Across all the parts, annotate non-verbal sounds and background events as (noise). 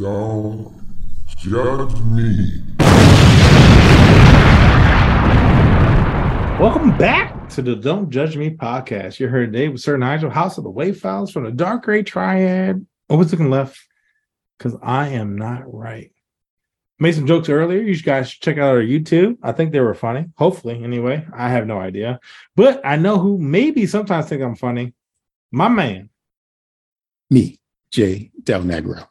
Don't judge me. Welcome back to the Don't Judge Me podcast. You heard Dave with Sir Nigel, House of the Wave Files from the Dark Gray Triad. Always looking left because I am not right. Made some jokes earlier. You guys should check out our YouTube. I think they were funny. Hopefully, anyway. I have no idea. But I know who maybe sometimes think I'm funny. My man. Me, Jay Del Negro.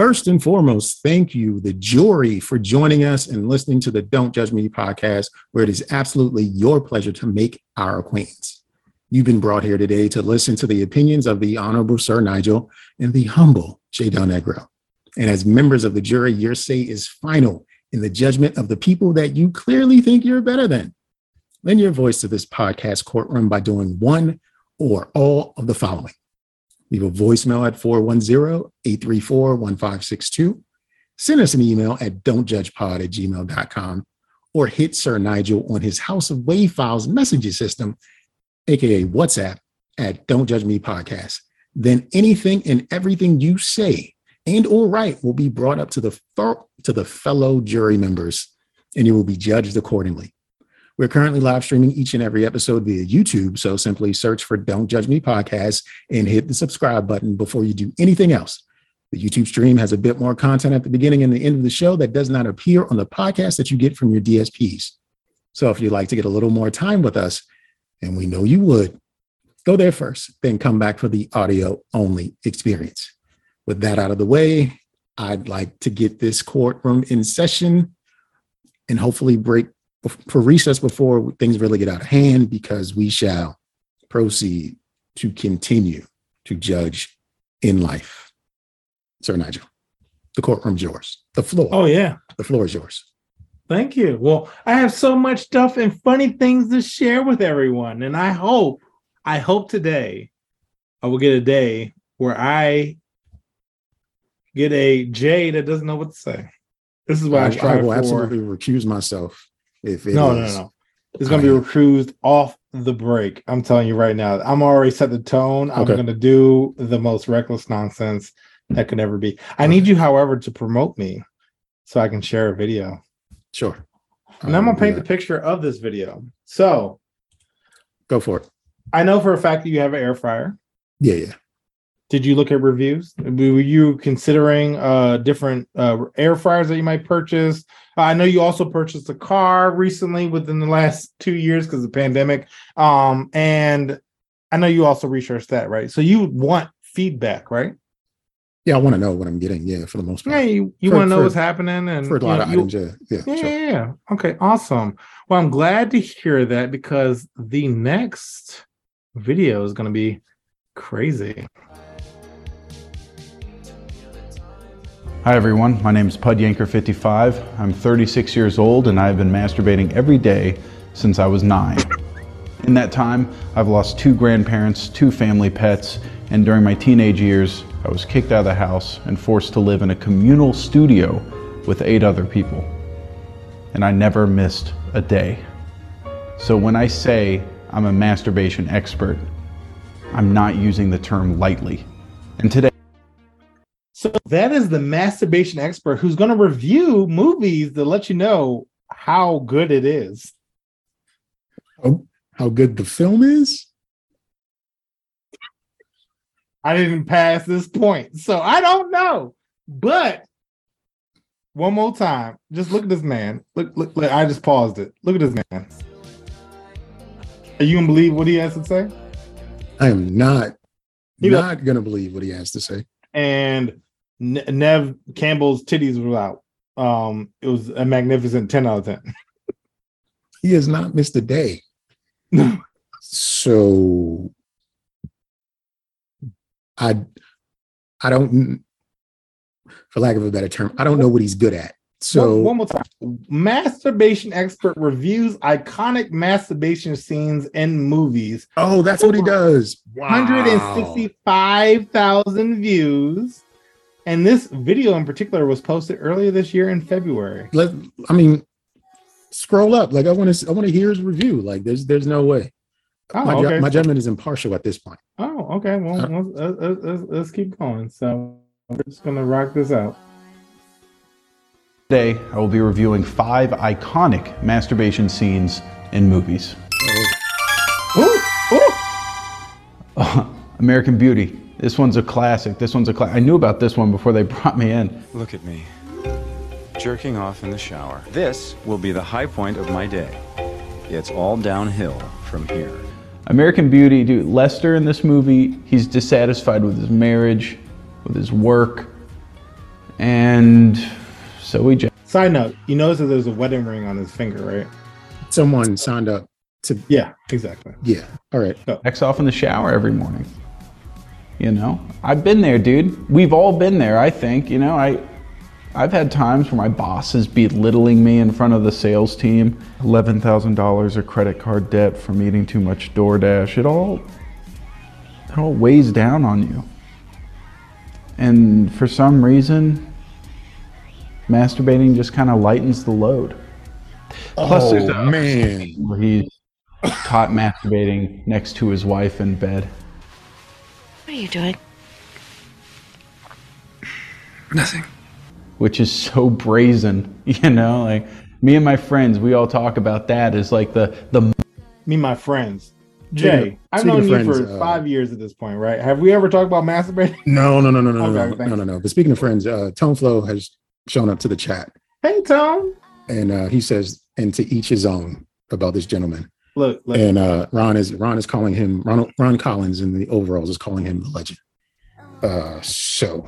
First and foremost, thank you, the jury, for joining us and listening to the Don't Judge Me podcast, where it is absolutely your pleasure to make our acquaintance. You've been brought here today to listen to the opinions of the Honorable Sir Nigel and the humble J. Del Negro. And as members of the jury, your say is final in the judgment of the people that you clearly think you're better than. Lend your voice to this podcast courtroom by doing one or all of the following Leave a voicemail at 410-834-1562. Send us an email at don'tjudgepod at gmail.com or hit Sir Nigel on his House of Wave Files messaging system, aka WhatsApp, at Don't Judge Me Podcast. Then anything and everything you say and or write will be brought up to the to the fellow jury members, and you will be judged accordingly. We're currently live streaming each and every episode via YouTube. So simply search for Don't Judge Me Podcast and hit the subscribe button before you do anything else. The YouTube stream has a bit more content at the beginning and the end of the show that does not appear on the podcast that you get from your DSPs. So if you'd like to get a little more time with us, and we know you would, go there first, then come back for the audio only experience. With that out of the way, I'd like to get this courtroom in session and hopefully break for recess before things really get out of hand because we shall proceed to continue to judge in life. Sir Nigel, the courtroom's yours. The floor. Oh, yeah. The floor is yours. Thank you. Well, I have so much stuff and funny things to share with everyone. And I hope, I hope today I will get a day where I get a J that doesn't know what to say. This is why I, I I will for. absolutely recuse myself if it no, is, no, no, It's gonna be recruited off the break. I'm telling you right now. I'm already set the tone. I'm okay. gonna do the most reckless nonsense that could ever be. I need you, however, to promote me so I can share a video. Sure. And I'm gonna paint the picture of this video. So go for it. I know for a fact that you have an air fryer. Yeah, yeah. Did you look at reviews? Were you considering uh different uh air fryers that you might purchase? I know you also purchased a car recently within the last two years because of the pandemic. Um, and I know you also researched that, right? So you want feedback, right? Yeah, I want to know what I'm getting. Yeah, for the most part. Yeah, you, you want to know for, what's happening and for a lot know, of items. Yeah, yeah, yeah, sure. yeah. Okay, awesome. Well, I'm glad to hear that because the next video is going to be crazy. Hi everyone, my name is Pud Yanker55. I'm 36 years old and I've been masturbating every day since I was nine. In that time, I've lost two grandparents, two family pets, and during my teenage years, I was kicked out of the house and forced to live in a communal studio with eight other people. And I never missed a day. So when I say I'm a masturbation expert, I'm not using the term lightly. And today, so that is the masturbation expert who's going to review movies to let you know how good it is. How, how good the film is? I didn't pass this point, so I don't know. But one more time, just look at this man. Look, look, look I just paused it. Look at this man. Are you gonna believe what he has to say? I am not he not gonna believe what he has to say. And Neve Campbell's titties were out. Um, it was a magnificent 10 out of 10. he has not missed a day. (laughs) so I I don't for lack of a better term, I don't know what he's good at. So one, one more time. Masturbation expert reviews iconic masturbation scenes in movies. Oh, that's what he does. Wow. 165,000 views. And this video in particular was posted earlier this year in February. Let I mean, scroll up. Like I want to I want to hear his review. Like there's there's no way. Oh, my, okay. my judgment is impartial at this point. Oh, okay. Well, uh, let's, let's, let's, let's keep going. So We're just gonna rock this out. Today, I will be reviewing five iconic masturbation scenes in movies. Ooh, ooh. (laughs) American Beauty. This one's a classic. This one's a classic. I knew about this one before they (laughs) brought me in. Look at me, jerking off in the shower. This will be the high point of my day. It's all downhill from here. American Beauty, dude, Lester in this movie, he's dissatisfied with his marriage, with his work, and so he just. Side note, you notice that there's a wedding ring on his finger, right? Someone signed up to, Yeah, exactly. yeah. All right. X off in the shower every morning. You know, I've been there, dude. We've all been there, I think. You know, I I've had times where my boss is belittling me in front of the sales team. Eleven thousand dollars of credit card debt from eating too much DoorDash. It all it all weighs down on you. And for some reason, masturbating just kind of lightens the load. Plus, there's oh, a- man. Where he's caught masturbating next to his wife in bed. What are you doing? Nothing. which is so brazen, (laughs) you know, like me and my friends, we all talk about that as like the the Me, and my friends. Jay, of- I've speaking known you friends, for uh, five years at this point, right? Have we ever talked about masturbating? (laughs) No, no, no, no, no, Okay, no, no, no, no. But speaking of friends, uh, Tone Flow has shown up to the chat, Hey, Tone. and uh, he says, "And to each his own" about this gentleman. Look, look. And uh, Ron is Ron is calling him Ron, Ron Collins in the overalls is calling him the legend. Uh, so,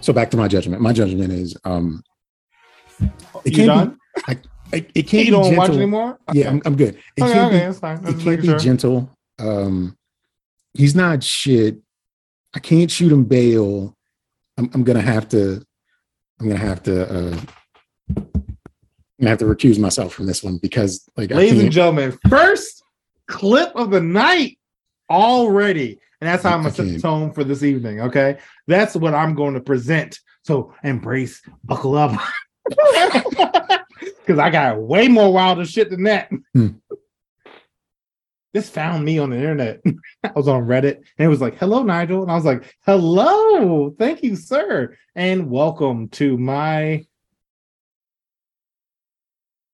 so back to my judgment. My judgment is um, it you can't be. I, it can't You be don't gentle. watch anymore? Yeah, I'm, I'm good. It okay, can't okay, be that's fine. it can't be sure. gentle. Um, he's not shit. I can't shoot him bail. I'm, I'm gonna have to. I'm gonna have to. Uh, gonna have to recuse myself from this one because, like, Ladies and gentlemen, first clip of the night already. And that's how I'm to set the tone for this evening. Okay. That's what I'm going to present. So embrace, buckle up. (laughs) Because I got way more wilder shit than that. Hmm. (laughs) This found me on the internet. (laughs) I was on Reddit and it was like, hello, Nigel. And I was like, hello. Thank you, sir. And welcome to my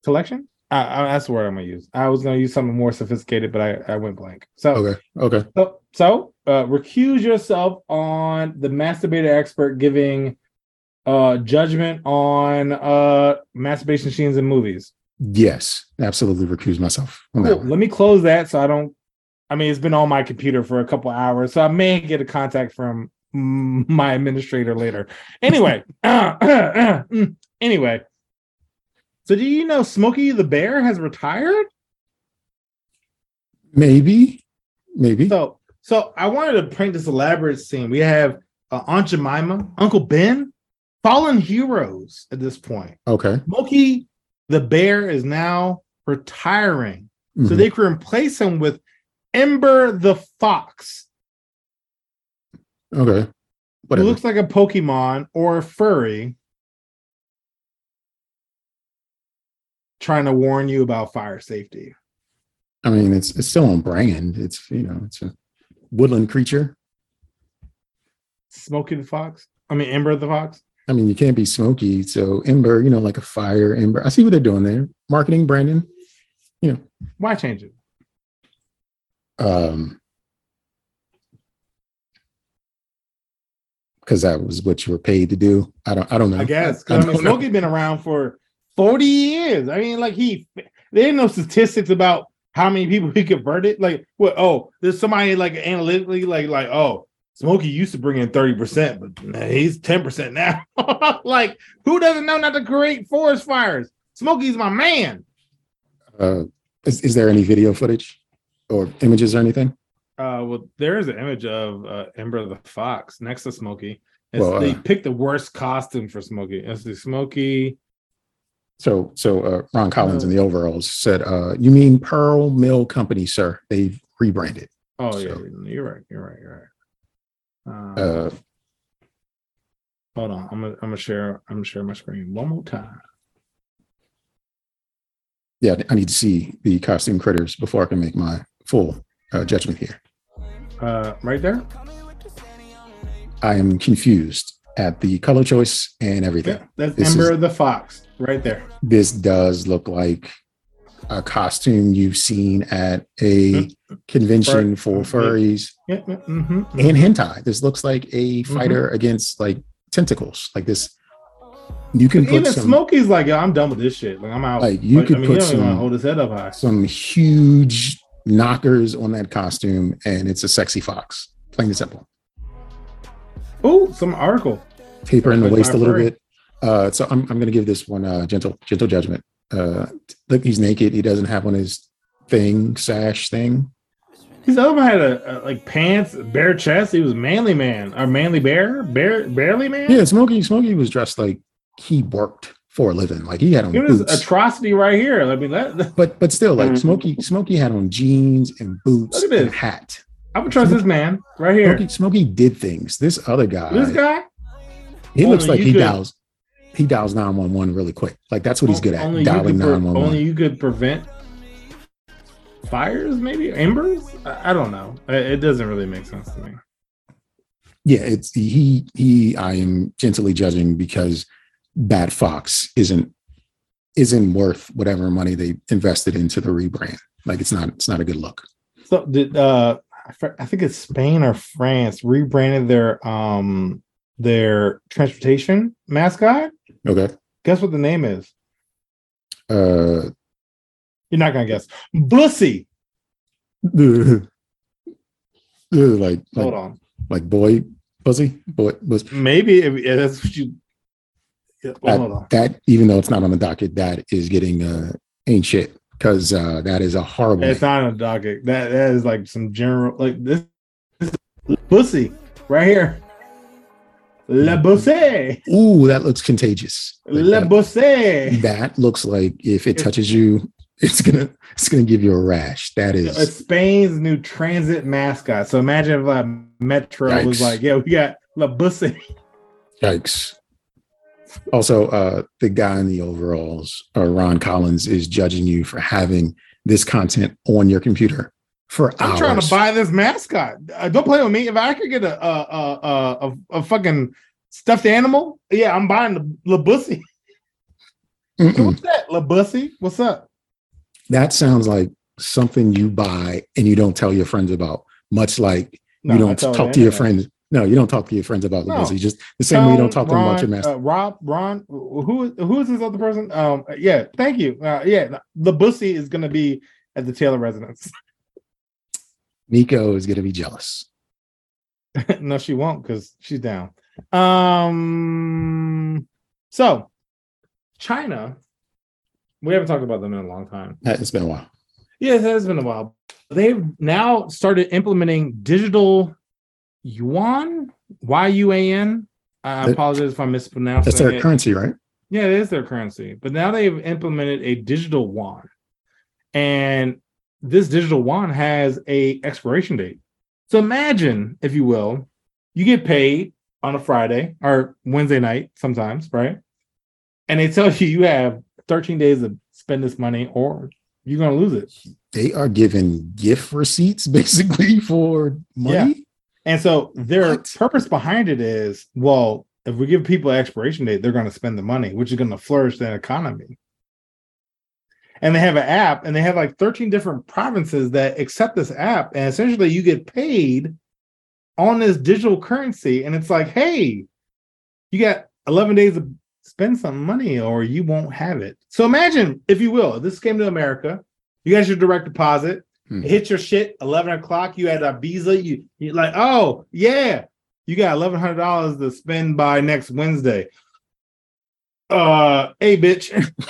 collection. I, I, that's the word I'm gonna use. I was gonna use something more sophisticated, but I, I went blank. So, Okay. Okay. so, so uh, recuse yourself on the masturbator expert giving uh judgment on uh masturbation scenes in movies. Yes, absolutely. Recuse myself. Cool. Let me close that so I don't. I mean, it's been on my computer for a couple hours, so I may get a contact from my administrator later. Anyway, (clears throat) anyway. So, do you know Smokey the Bear has retired? Maybe. Maybe. So, so I wanted to paint this elaborate scene. We have uh, Aunt Jemima, Uncle Ben, fallen heroes at this point. Okay. Smokey the Bear is now retiring. So Mhm. they can replace him with Ember the Fox, Okay. who Whatever. looks like a Pokemon or a furry, trying to warn you about fire safety. I mean, it's it's still on brand. It's you know, it's a woodland creature. The Fox. I mean Ember the Fox. I mean, you can't be smoky. So ember, you know, like a fire ember. I see what they're doing there. Marketing, Brandon. You know, why change it? Um, because that was what you were paid to do. I don't. I don't know. I guess. I I, mean, don't know. Smokey's been around for 40 years. I mean, like he there ain't no statistics about how many people (laughs) he converted. Like, what? Oh, there's somebody like analytically, like, like, oh, Smokey used to bring in 30%, but nah, he's 10% now. (laughs) like, who doesn't know not to create forest fires? Smokey's my man. Uh, is, is there any video footage or images or anything? Uh, well, there is an image of uh, Ember the Fox next to Smokey. It's, Well, they uh, picked the worst costume for Smokey. It's the Smokey. So, so uh, Ron Collins in the overalls said, uh, "You mean Pearl Mill Company, sir? They've rebranded." Oh yeah, you're right. You're right. You're right. Uh, Uh, hold on. I'm gonna I'm gonna share. I'm gonna share my screen one more time. yeah, I need to see the costume critters before I can make my full uh, judgment here. Uh, right there. I am confused at the color choice and everything. Yeah, that's This Ember is- the Fox right there. This does look like a costume you've seen at a convention for furries Yeah, yeah, mhm, mhm. and hentai. This looks like a Mm-hmm. fighter against like tentacles. Like this, you can put Even some Smokey's like, yo, I'm done with this shit. Like I'm out. Like, you could I mean, put he don't even wanna some- hold his head up high. some huge knockers on that costume, and it's a sexy fox. Plain and simple. Oh, some article. Taper in the waist a little furry. bit. Uh, so I'm I'm gonna give this one uh gentle gentle judgment. Uh, look, he's naked. He doesn't have on his thing sash thing. His other one had a, a like pants, bare chest. He was manly man or manly bear, bear, barely man. Yeah, Smokey Smokey was dressed like he worked for a living. Like he had on at this boots. atrocity right here. I mean, that, but but still, like Mhm. Smokey Smokey had on jeans and boots Look at and hat. I would trust this man right here. Smokey, Smokey did things. This other guy, This guy, he looks like he could- dials he dials 911 really quick. Like that's what he's good at. Only you, dialing could pre- 911. only you could prevent fires, maybe embers. I, I don't know. It, doesn't really make sense to me. yeah, it's he he I am gently judging because Bad Fox isn't isn't worth whatever money they invested into the rebrand. Like it's not it's not a good look. So did uh, I I think it's Spain or France rebranded their um their transportation mascot. Okay. Guess what the name is? Uh You're not gonna guess. Bussy. (laughs) like Hold like, on. like boy pussy boy was Maybe if, that's what you. Yeah, well, hold that, that even though it's not on the docket that is getting uh ain't shit because uh that is a horrible It's name. not on a docket. That that is like some general like this. this is Bussy right here. La Bussy. Ooh, that looks contagious. Like La that- that looks like if it touches you, it's gonna it's gonna give you a rash. That is It's Spain's new transit mascot. So imagine if like Metro was like, yeah, we got La Bussy. yikes. Also, uh, the guy in the overalls, uh, Ron Collins, is judging you for having this content on your computer for I'm hours. trying to buy this mascot. Uh, don't play with me. If I could get a a a a, a, a fucking stuffed animal, yeah, I'm buying the La Bussy. (laughs) What's that, La Bussy? What's up? That sounds like something you buy and you don't tell your friends about. Much like No, you don't talk to your friends. No, you don't talk to your friends about the No. pussy. Just the same way you don't talk to them about your Ron, master. Uh, Rob, Ron, who who is this other person? Um, yeah, thank you. Uh, yeah, the bussy is gonna be at the Taylor residence. (laughs) Nico is gonna be jealous. (laughs) no, she won't because she's down. Um, so China, we haven't talked about them in a long time. It's been a while. Yeah, it has been a while. They've now started implementing digital yuan, Y U A N. I apologize if I mispronounced That's their it. currency, right? Yeah, it is their currency. But now they've implemented a digital yuan. And this digital yuan has a expiration date. So imagine, if you will, you get paid on a Friday or Wednesday night sometimes, right? And they tell (laughs) you you have 13 days to spend this money or you're going to lose it. They are giving gift receipts (laughs) basically for money. Yeah. And so their What? purpose behind it is, well, if we give people an expiration date, they're going to spend the money, which is going to flourish the economy. And they have an app, and they have like 13 different provinces that accept this app, and essentially you get paid on this digital currency, and it's like, hey, you got 11 days to spend some money, or you won't have it. So imagine, if you will, if this came to America, you got your direct deposit, Hmm. hit your shit 11 o'clock you had Ibiza you you like oh yeah you got $1100 to spend by next Wednesday uh hey bitch. (laughs)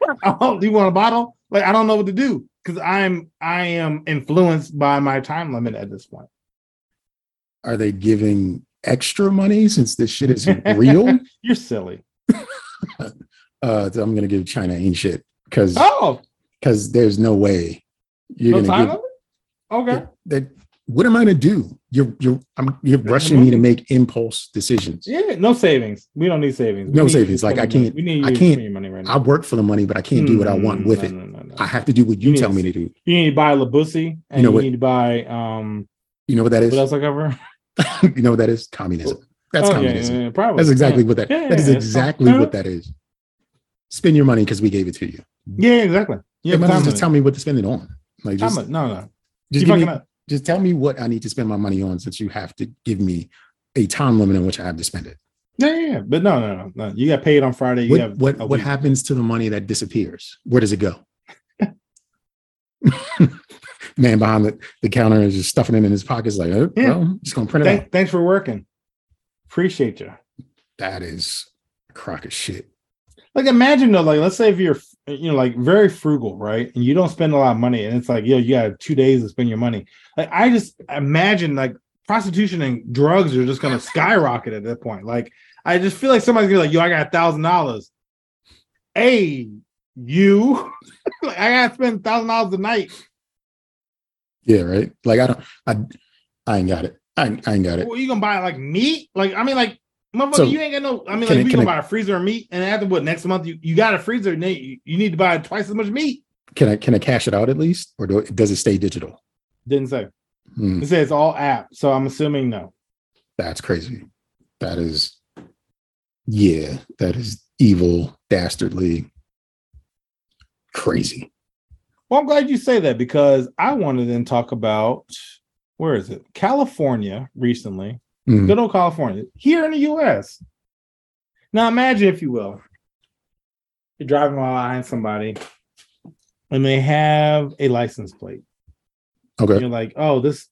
(laughs) Oh do you want a bottle? Like I don't know what to do because I'm I am influenced by my time limit at this point. Are they giving extra money since this shit is real? (laughs) you're silly. Uh, so I'm gonna give China ain't shit because oh. because there's no way you're no gonna time give limit? Okay. That. What am I gonna do? You're you're I'm, you're rushing me to make impulse decisions. yeah no savings we don't need savings We No need savings, like, I can't- we need I can't- your money right now I work for the money, but I can't do what I want Mm, with no, it. no, no, no. I have to do what you You tell me to do. You need to buy Labussy and You know you what- need to buy um You know what that what is? else I cover? (laughs) you know what that is? Communism. That's Oh, communism. yeah, yeah, probably. That's exactly yeah. what that. That is exactly what that is. Spend your money because we gave it to you. Yeah, exactly. Yeah, Yeah, might as time well just tell me what to spend it on. Like just, no, no. just give me, fucking up. Just tell me what I need to spend my money on since you have to give me a time limit in which I have to spend it. Yeah, yeah, yeah. But no, no, no, no. You got paid on Friday. You What have what what happens to the money that disappears? Where does it go? (laughs) Man behind the, the counter is just stuffing it in his pockets, like, oh, Yeah. well, just gonna print it out. Thanks for working. Appreciate you. That is a crock of shit. Like imagine though, like let's say if you're you know like very frugal, right? And you don't spend a lot of money, and it's like, yo, you got two days to spend your money. Like I just imagine like prostitution and drugs are just gonna (laughs) skyrocket at that point. Like I just feel like somebody's gonna be like, yo, I got a thousand dollars. Hey, you (laughs) like I gotta spend thousand dollars a night. Yeah, right. Like I don't, I, I ain't got it. I, ain't- I ain't got it. Well, you gonna buy like meat? Like I mean, like motherfucker, So, you ain't got no. I mean, like I- we can I- buy a freezer of meat, and after what next month you, you got a freezer, and then you, you need to buy twice as much meat. Can I can I cash it out at least, or do, does it stay digital? Didn't say. Hmm, It says all app, so I'm assuming no. that's crazy. That is, yeah, that is evil, dastardly, crazy. Well, I'm glad you say that because I wanted to then talk about where is it? California recently. Hmm. Good old California. Here in the US. Now imagine, if you will, you're driving while eyeing somebody and they have a license plate. Okay. You're like, oh, this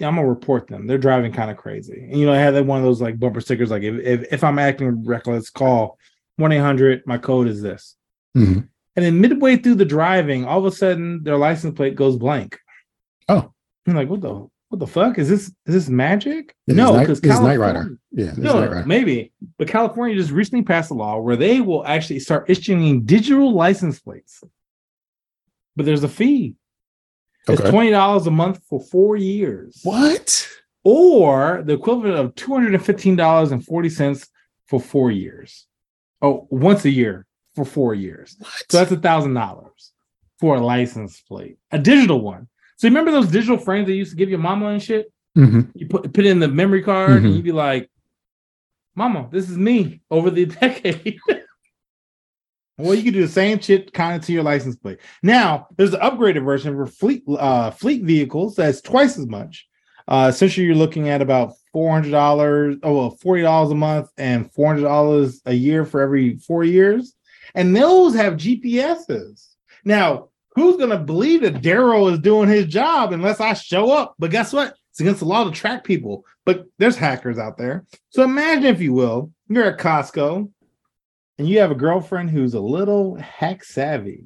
I'm gonna report them. They're driving kind of crazy. And you know, I had that one of those like bumper stickers, like if if, if I'm acting reckless, call 1-800, my code is this. Mhm. And then midway through the driving, all of a sudden their license plate goes blank. Oh. I'm like, what the what the fuck? Is this is this magic? It no, because it is Knight Rider. Yeah, No, no, Rider. maybe. But California just recently passed a law where they will actually start issuing digital license plates. But there's a fee. It's Okay. twenty dollars a month for four years, What? or the equivalent of two hundred and fifteen dollars and forty cents for four years. Oh, once a year for four years. What? So that's a thousand dollars for a license plate, a digital one. So remember those digital frames they used to give your mama and shit? Mhm. You put put it in the memory card, Mhm. and you'd be like, "Mama, this is me over the (laughs) decade." well, you can do the same shit kind of to your license plate. Now, there's an upgraded version for fleet uh, fleet vehicles that's twice as much. Uh, essentially, you're looking at about four hundred dollars, oh, well, forty dollars a month, and four hundred dollars a year for every four years. And those have GPSs. Now, who's gonna believe that Daryl is doing his job unless I show up? But guess what? It's against the law to track people. But there's hackers out there. So imagine, if you will, you're at Costco and you have a girlfriend who's a little hack savvy.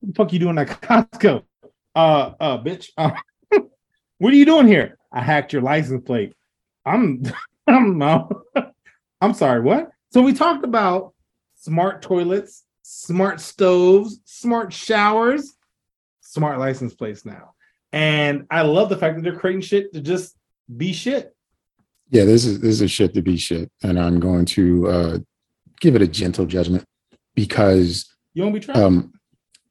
What the fuck you doing at (laughs) Costco? Uh, uh, bitch. Uh, (laughs) what are you doing here? I hacked your license plate. I'm, (laughs) I'm, I'm sorry. What? So we talked about smart toilets, smart stoves, smart showers, smart license plates now. And I love the fact that they're creating shit to just be shit. Yeah, this is this is shit to be shit, and I'm going to uh, give it a gentle judgment because You won't be trying. um,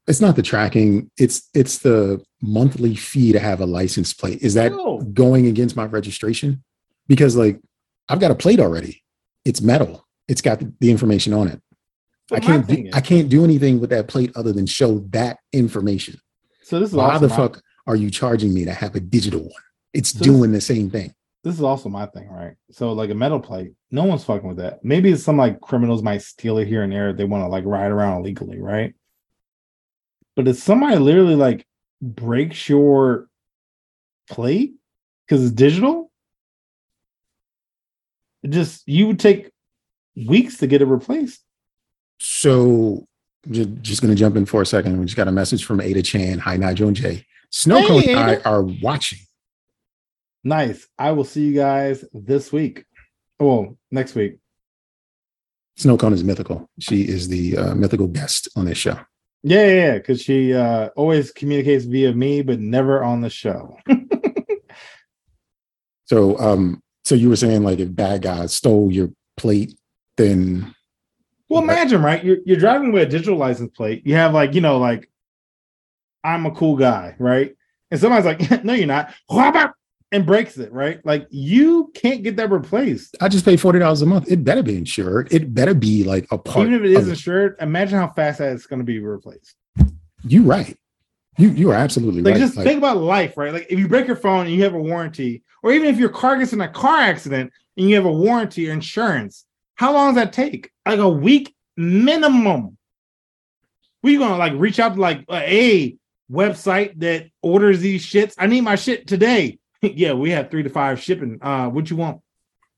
it's not the tracking; it's it's the monthly fee to have a license plate. Is that No. going against my registration? Because like I've got a plate already; it's metal. It's got the information on it. But I can't do, is- I can't do anything with that plate other than show that information. so this is Why the my- fuck are you charging me to have a digital one? It's So this- doing the same thing. this is also my thing, right? So like a metal plate, no one's fucking with that. Maybe some like criminals might steal it here and there. They want to like ride around illegally, right? But if somebody literally like breaks your plate because it's digital, it just you would take weeks to get it replaced. So just going to jump in for a second. We just got a message from Ada Chan. Hi, Nigel and Jay. Snow Hey, and I are watching. Nice. I will see you guys this week. Well, next week. Snowcone is mythical. She is the uh, mythical guest on this show. Yeah, yeah, yeah. Because she uh always communicates via me, but never on the show. (laughs) So, um, so you were saying like if bad guys stole your plate, then Well, imagine, right? You're you're driving with a digital license plate. You have like, you know, like I'm a cool guy, right? And somebody's like, (laughs) no, you're not. And breaks it, right? Like you can't get that replaced. I just pay forty dollars a month. It better be insured. It better be like a part. Even if it is insured, imagine how fast that is going to be replaced. You're right. You you are absolutely Like right. just Like, think about life, right? Like if you break your phone and you have a warranty, or even if your car gets in a car accident and you have a warranty or insurance, how long does that take? Like a week minimum. We gonna like reach out to like a website that orders these shits. I need my shit today. (laughs) yeah, we have three to five shipping. Uh, what you want?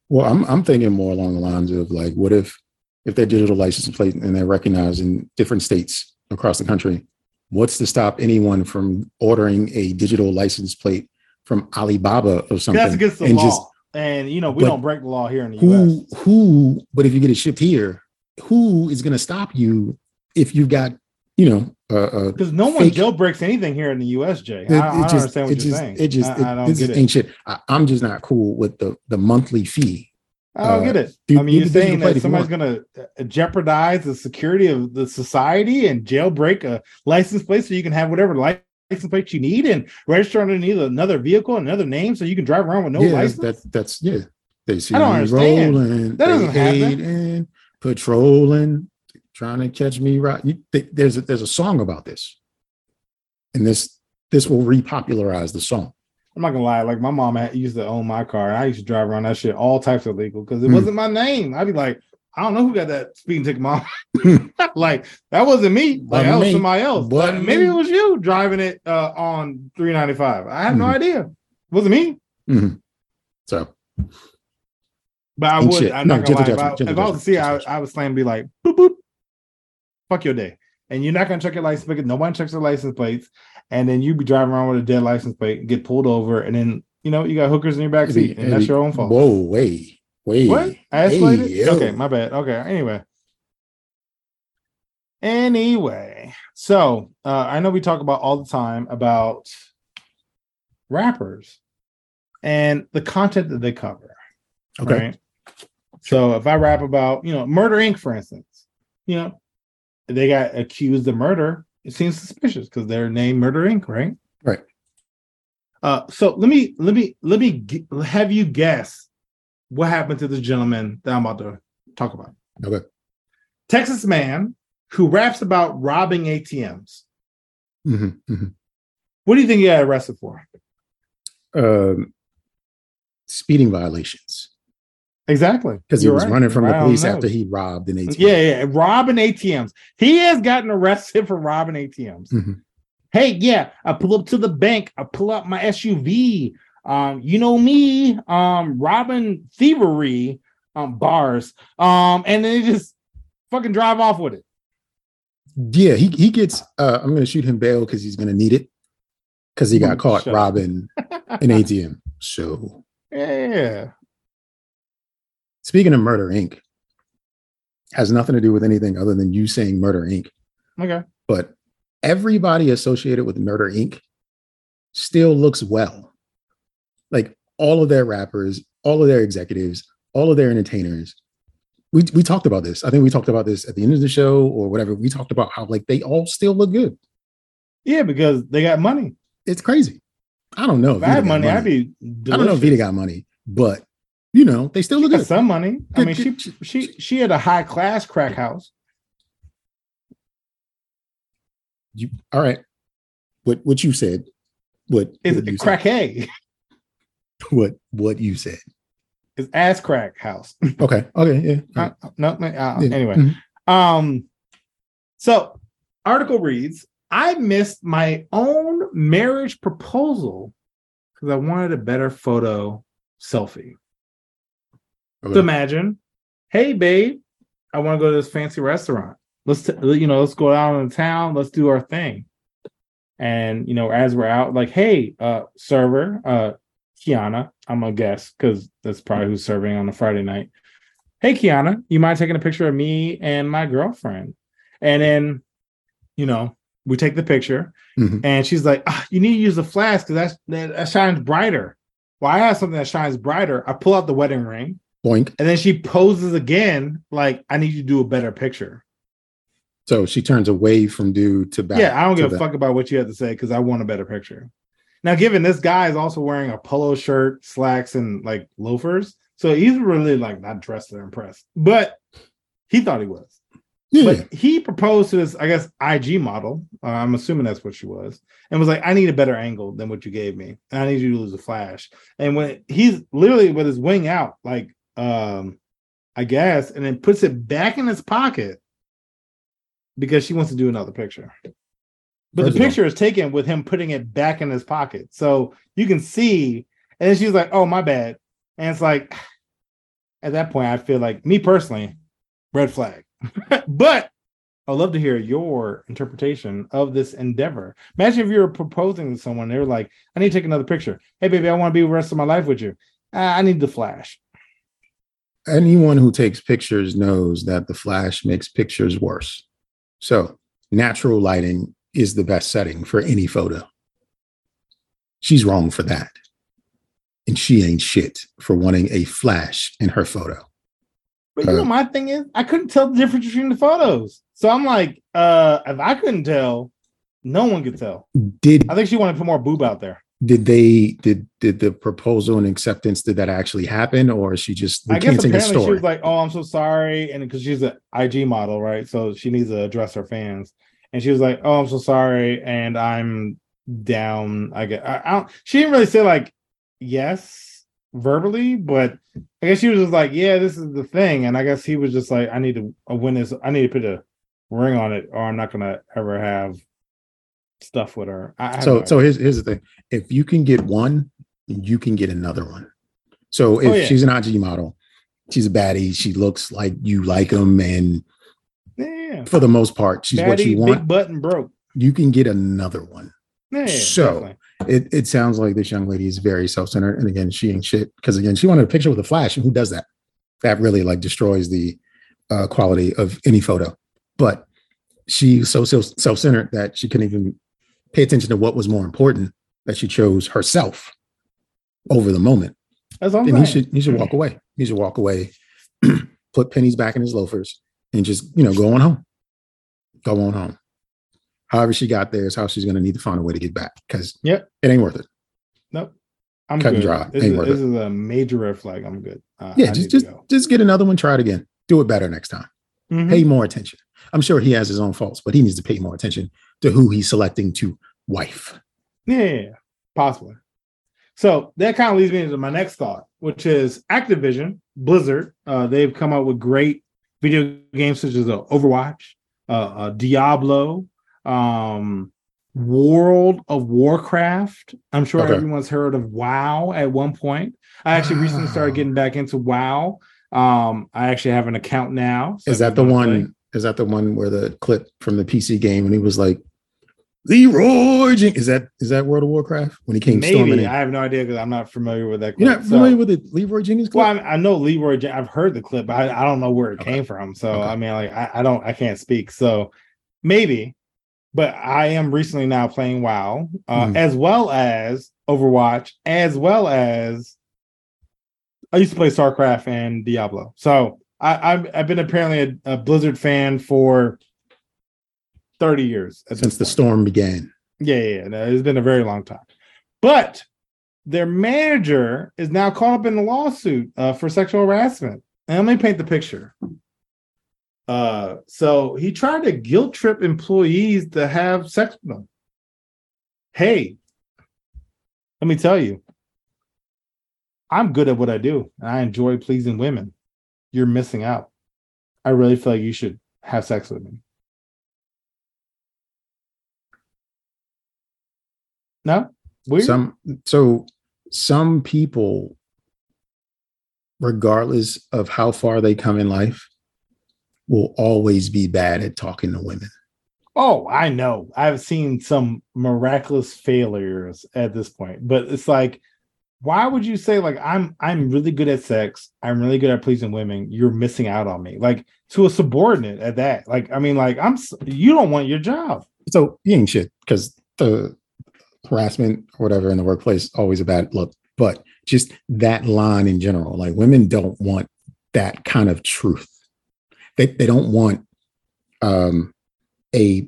well, I'm I'm thinking more along the lines of like, what if if they're digital license plate and they're recognized in different states across the country? What's to stop anyone from ordering a digital license plate from Alibaba or something? That's against the and law. just- and you know, we but don't break the law here in the who US. who? But if you get it shipped here, who is going to stop you if you've got you know uh, uh, Because no one fake- jailbreaks anything here in the US, Jay. It, I, I it don't just, understand what it you're just, saying. It just, I, it, I don't get it. ain't shit. I, I'm just not cool with the the monthly fee. I don't uh, get it. I mean, you're saying that somebody's going to jeopardize the security of the society and jailbreak a license plate so you can have whatever li- license plate you need and register underneath another vehicle, another name, so you can drive around with no yeah, license. that that's yeah. They see I don't me understand. rolling, That doesn't they happen. patrolling, trying to catch me right. You, th- there's a, there's a song about this, and this this will repopularize the song. I'm not gonna lie. Like my mom had, used to own my car, and I used to drive around that shit all types of legal because it Hmm. wasn't my name. I'd be like, I don't know who got that speeding ticket, mom. (laughs) (laughs) like that wasn't me. Like that was me. somebody else. But Wasn't maybe it was you driving it uh, on 395. I have no Mhm. idea. wasn't me. Mhm. So But I would. shit. I'm No, not gonna lie. If I, if I was to see, it, I. I would slam be like, boop boop, fuck your day. And you're not gonna check your license plate. Nobody checks their license plates. And then you be driving around with a dead license plate, get pulled over, and then you know you got hookers in your back seat, and that's your own fault. Whoa, way, way. What? Escalated? Hey, yo. okay, my bad. Okay. Anyway. Anyway, so uh, I know we talk about all the time about rappers and the content that they cover. Okay. Right. So if I rap about, you know, Murder Inc., for instance, you know, they got accused of murder, it seems suspicious because they're named Murder Inc., right? Right. Uh, so let me let me let me g- have you guess what happened to this gentleman that I'm about to talk about. Okay. Texas man who raps about robbing ATMs. Mhm, mhm. What do you think he got arrested for? Um, speeding violations Exactly. because he was right. running from the police after he robbed an ATM. Yeah, yeah, robbing ATMs. He has gotten arrested for robbing ATMs. Mhm. Hey, yeah, I pull up to the bank. I pull out my SUV. Um, you know me, um, robbing thievery, um, bars. Um, and then they just fucking drive off with it. Yeah, he he gets. Uh, I'm going to shoot him bail because he's going to need it because he got caught shut robbing (laughs) an ATM. So Yeah. speaking of Murder Inc., has nothing to do with anything other than you saying Murder Inc. Okay. But everybody associated with Murder Inc. still looks well. Like all of their rappers, all of their executives, all of their entertainers. We we talked about this. I think we talked about this at the end of the show or whatever. We talked about how like they all still look good. Yeah, because they got money. It's crazy. I don't know. If I had money, I'd be. I don't know if Vita got money, but you know they still look good. some money. I mean, she she she had a high class crack house. You, all right. What what you said? What Is it crack hay? What what you said? It's ass crack house. (laughs) Okay. Okay. Yeah. Uh, no, no, uh, Yeah. anyway. Mhm. Um, so article reads: I missed my own marriage proposal because I wanted a better photo selfie. Okay. So imagine, hey babe, I want to go to this fancy restaurant. Let's t- you know, let's go out in the town. Let's do our thing. And you know, as we're out, like, hey, uh, server, uh, Kiana, I'm gonna guess because that's probably who's serving on a Friday night. Hey, Kiana, you mind taking a picture of me and my girlfriend? And then, you know, we take the picture, Mhm. and she's like, "Ah, "You need to use the flash because that's that, that shines brighter." Well, I have something that shines brighter. I pull out the wedding ring, Boink. and then she poses again, like, "I need you to do a better picture." So she turns away from dude to back. yeah, I don't give a the- fuck about what you have to say because I want a better picture. Now, given this guy is also wearing a polo shirt, slacks, and like loafers, so he's really like not dressed to impress, but he thought he was. Yeah. But he proposed to this, I guess, IG model. Uh, I'm assuming that's what she was, and was like, "I need a better angle than what you gave me, and I need you to lose a flash." And when he's literally with his wing out, like, um, I guess, and then puts it back in his pocket because she wants to do another picture. But First the picture is taken with him putting it back in his pocket, so you can see. And then she's like, "Oh, my bad," and it's like, (sighs) at that point, I feel like me personally, red flag. (laughs) but I'd love to hear your interpretation of this endeavor. Imagine if you were proposing to someone, they were like, I need to take another picture. Hey, baby, I want to be the rest of my life with you. Uh, I need the flash. anyone who takes pictures knows that the flash makes pictures worse. So, natural lighting is the best setting for any photo. She's wrong for that. And she ain't shit for wanting a flash in her photo. But you know, Uh, my thing is, I couldn't tell the difference between the photos. So I'm like, uh, if I couldn't tell, no one could tell. Did I think she wanted to put more boob out there. did they did did the proposal and acceptance did that actually happen or is she just I guess recanting a apparently she was like, "Oh, I'm so sorry," and because she's an IG model, right? So she needs to address her fans. And she was like, "Oh, I'm so sorry," and I'm down. I get. I, I don't. She didn't really say like yes verbally, but I guess she was just like, "Yeah, this is the thing." And I guess he was just like, "I need to uh, win this. I need to put a ring on it, or I'm not gonna ever have stuff with her." I, I so no so here's here's the thing if you can get one you can get another one so if Oh, yeah. she's an ig model she's a baddie she looks like you like them and yeah, for the most part she's what you big want. butt and broke. you can get another one. Yeah, So, definitely. it, it sounds like this young lady is very self-centered and again she ain't shit because again she wanted a picture with a flash and who does that? That really like destroys the uh, quality of any photo. But she's so self- self-centered that she couldn't even pay attention to what was more important that she chose herself over the moment. That's what I'm and he should he should walk away. He should walk away (clears throat) put pennies back in his loafers and just you know go on home go on home however she got there is how she's going to need to find a way to get back because Yep. it ain't worth it Nope. I'm Cut and good. dry. This, Ain't is, worth this it. is a major red flag. I'm good. Uh, yeah I just just just get another one try it again do it better next time Mhm. pay more attention i'm sure he has his own faults but he needs to pay more attention to who he's selecting to wife Yeah, yeah, yeah, possibly. So that kind of leads me into my next thought, which is Activision, Blizzard. Uh, they've come out with great video games such as uh, Overwatch, uh, uh, Diablo, um, World of Warcraft. I'm sure Okay. everyone's heard of WoW at one point. I actually recently started getting back into WoW. Um, I actually have an account now. so is that the one play- is that the one where the clip from the pc game and he was like leroy Jenkins. is that is that world of warcraft when he came storming Maybe in I have no idea because I'm not familiar with that. you're clip. not So- familiar with the leroy jenkins clip? Well, I, I know Leroy. I've heard the clip, but I, I don't know where it Okay. came from. So Okay. I mean, like, I, I don't, I can't speak. So maybe, but I am recently now playing WoW, uh, Mhm. as well as Overwatch, as well as I used to play StarCraft and Diablo. So I, I've, I've been apparently a, a Blizzard fan for thirty years since the storm began Yeah, yeah, yeah. No, it's been a very long time. But their manager is now caught up in a lawsuit uh, for sexual harassment. And let me paint the picture. Uh, so he tried to guilt trip employees to have sex with them. Hey, let me tell you, I'm good at what I do, and I enjoy pleasing women. You're missing out. I really feel like you should have sex with me. No, weird. some so some people regardless of how far they come in life will always be bad at talking to women Oh, I know. I've seen some miraculous failures at this point, but it's like, why would you say like I'm I'm really good at sex, I'm really good at pleasing women, you're missing out on me, like to a subordinate at that. Like, I mean, like I'm you don't want your job. so you ain't shit because the harassment or whatever in the workplace always a bad look but just that line in general like women don't want that kind of truth they, they don't want um, a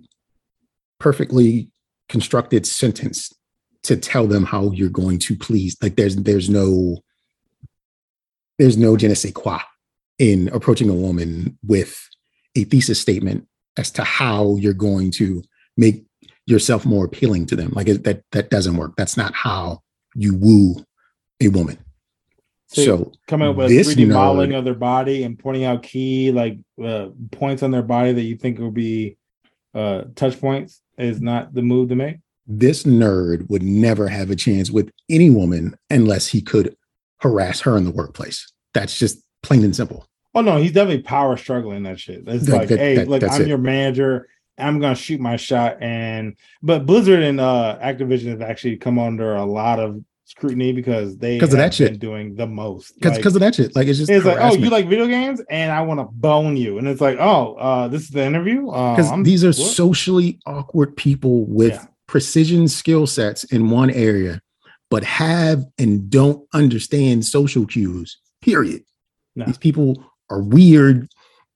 perfectly constructed sentence to tell them how you're going to please. Like there's there's no there's no je ne sais quoi in approaching a woman with a thesis statement as to how you're going to make yourself more appealing to them. Like that that doesn't work. That's not how you woo a woman. So, So, coming up with this 3D modeling of their body and pointing out key like uh, points on their body that you think will be uh, touch points is not the move to make. this nerd would never have a chance with any woman unless he could harass her in the workplace. That's just plain and simple. Oh no, he's definitely power struggling that shit. It's That- like, that- hey, that- look, that's I'm it. your manager. I'm gonna shoot my shot. And but Blizzard and uh Activision have actually come under a lot of scrutiny because they because of that shit. been doing the most. Because Like, because of that shit. Like it's just it's like, oh, you like video games, and I want to bone you, and it's like, oh, uh, this is the interview. Uh, because I'm- these are what? socially awkward people with Yeah. precision skill sets in one area, but have and don't understand social cues. Period. No. These people are weird.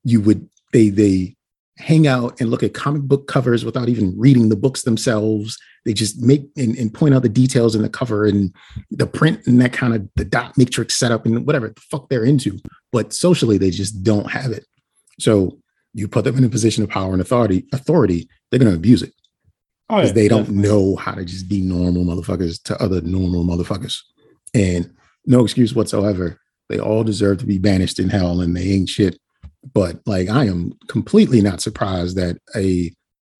You would they they hang out and look at comic book covers without even reading the books themselves. They just make and, and point out the details in the cover and the print and that kind of the dot matrix setup and whatever the fuck they're into. But socially, they just don't have it. So you put them in a position of power and authority, authority, they're gonna abuse it oh, because yeah, they don't definitely. know how to just be normal motherfuckers to other normal motherfuckers. And no excuse whatsoever. They all deserve to be banished in hell and they ain't shit. But like I am completely not surprised that a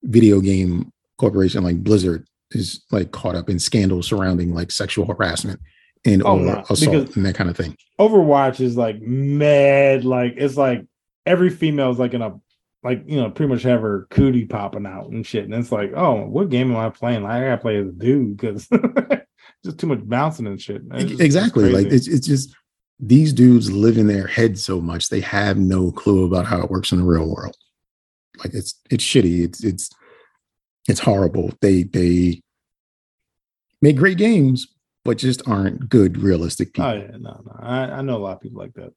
video game corporation like Blizzard is like caught up in scandals surrounding like sexual harassment and Oh, or no, assault and that kind of thing. Overwatch is like mad. Like it's like every female is like in a like you know pretty much have her cootie popping out and shit. And it's like, oh, what game am I playing? Like, I gotta play as a dude because (laughs) just too much bouncing and shit. It's just- it's exactly. Like it's it's just these dudes live in their head so much they have no clue about how it works in the real world. Like it's it's shitty. It's it's it's horrible. They they make great games, but just aren't good realistic oh, people. Oh yeah, no, no. I, I know a lot of people like that.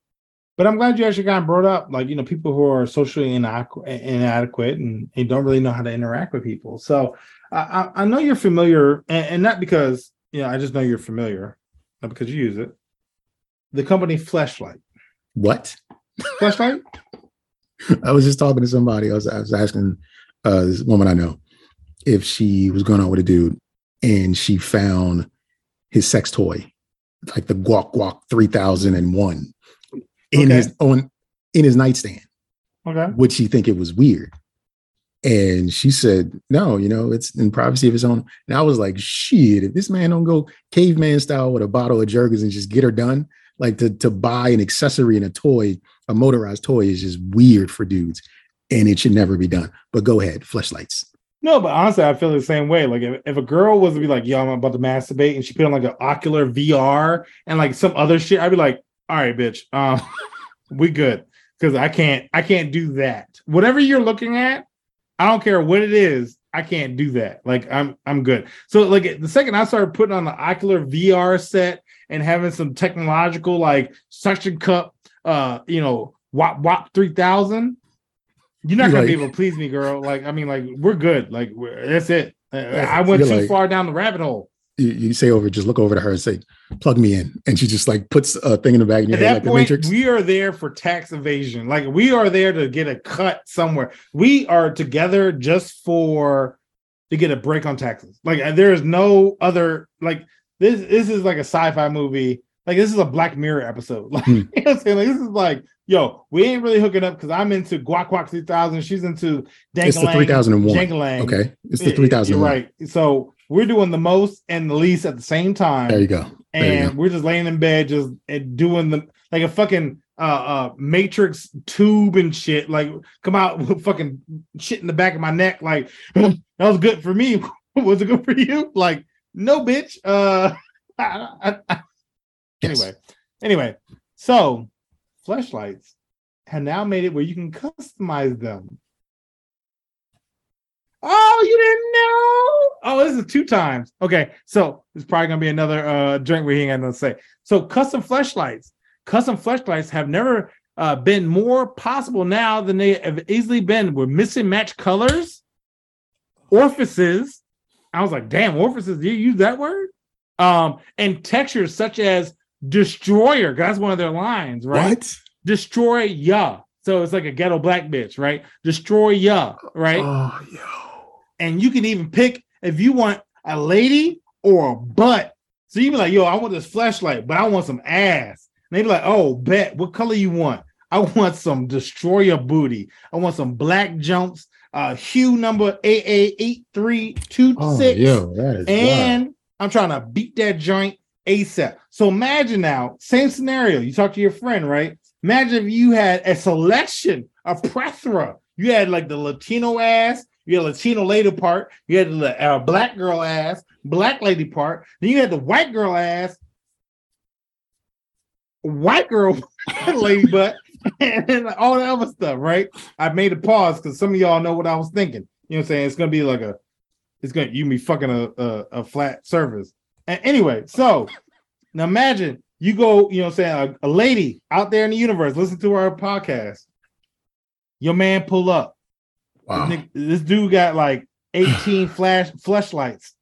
But I'm glad you actually got brought up. Like, you know, people who are socially inadequ- inadequate and, and don't really know how to interact with people. So I, I, I know you're familiar, and, and not because, you know, I just know you're familiar, not because you use it. The company Fleshlight. What? Fleshlight? (laughs) I was just talking to somebody. I was I was asking uh, this woman I know if she was going out with a dude and she found his sex toy, like the Guac Guac three thousand and one, in Okay. his on in his nightstand. Okay. Would she think it was weird? And she said, "No, you know, it's in privacy of his own." And I was like, "Shit! If this man don't go caveman style with a bottle of Jergens and just get her done, like to to buy an accessory and a toy, a motorized toy is just weird for dudes, and it should never be done." But go ahead, fleshlights. No, but honestly, I feel the same way. Like if, if a girl was to be like, "Yo, I'm about to masturbate," and she put on like an Oculus VR and like some other shit, I'd be like, "All right, bitch, um, (laughs) we good," because I can't, I can't do that. Whatever you're looking at, I don't care what it is, I can't do that. Like I'm, I'm good. So like the second I started putting on the Oculus VR set and having some technological like suction cup, uh, you know, wop wop three thousand. You're not gonna like- be able to please me, girl. Like, I mean, like, we're good. Like, we're, that's it. I went too like- far down the rabbit hole. You, you say over, just look over to her and say, "Plug me in," and she just like puts a thing in the bag your At head that like the point, Matrix. we are there for tax evasion. Like, we are there to get a cut somewhere. We are together just for to get a break on taxes. Like, uh, there is no other like this. This is like a sci-fi movie. Like, this is a Black Mirror episode. (laughs) Like, Hmm. you know I'm saying? Like, this is like, yo, we ain't really hooking up because I'm into Guac Guac 3000. She's into It's the 3001. Jangalang. Okay, it's the Yeah, three thousand. Right. So we're doing the most and the least at the same time. There you go. There you and we're just laying in bed, just doing the like a fucking uh uh matrix tube and shit. Like come out with fucking shit in the back of my neck. Like (laughs) that was good for me. (laughs) was it good for you? Like, no, bitch. Uh (laughs) I- I- I- Yes. anyway. Anyway, so flashlights have now made it where you can customize them. Oh, you didn't know? Oh, this is two times. Okay, so it's probably gonna be another uh drink he ain't to say. So custom flashlights, custom flashlights have never uh, been more possible now than they have easily been with missing match colors, orifices, I was like, damn, orifices, do you use that word? Um, and textures such as destroyer, that's one of their lines, right? What? Destroy ya. So it's like a ghetto black bitch, right? Destroy ya, right? Oh, yo. and you can even pick if you want a lady or a butt. So you be like, yo, I want this flashlight, but I want some ass. And they be like, oh, bet. What color you want? I want some destroyer booty. I want some black jumps. Uh, hue number AA eight three two Oh, six. yo, that is wild. and I'm trying to beat that joint ASAP. So imagine now, same scenario. You talk to your friend, right? Imagine if you had a selection, a plethora. You had like the Latino ass, you had Latino lady part, you had the uh, black girl ass, black lady part, then you had the white girl ass, white girl (laughs) lady butt, (laughs) and all the other stuff, right? I made a pause because some of y'all know what I was thinking. You know what I'm saying? It's gonna be like a it's gonna you be fucking a, a, a flat surface. And anyway, so now imagine you go, you know what I'm saying, a, a lady out there in the universe, listen to our podcast. Your man pull up. wow. This, this dude got like 18 (sighs) flash flashlights.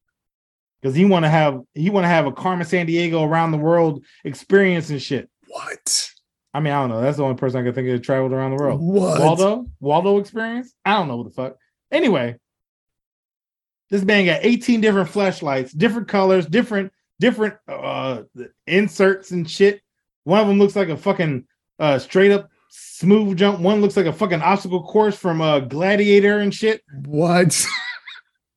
Because he want to have he want to have a Carmen Sandiego around the world experience and shit. What? I mean, I don't know. That's the only person I can think of that traveled around the world. What? Waldo, Waldo experience. I don't know what the fuck. Anyway, this man got 18 different flashlights, different colors, different different uh inserts and shit. One of them looks like a fucking uh straight up smooth jump. One looks like a fucking obstacle course from uh Gladiator and shit. What? (laughs)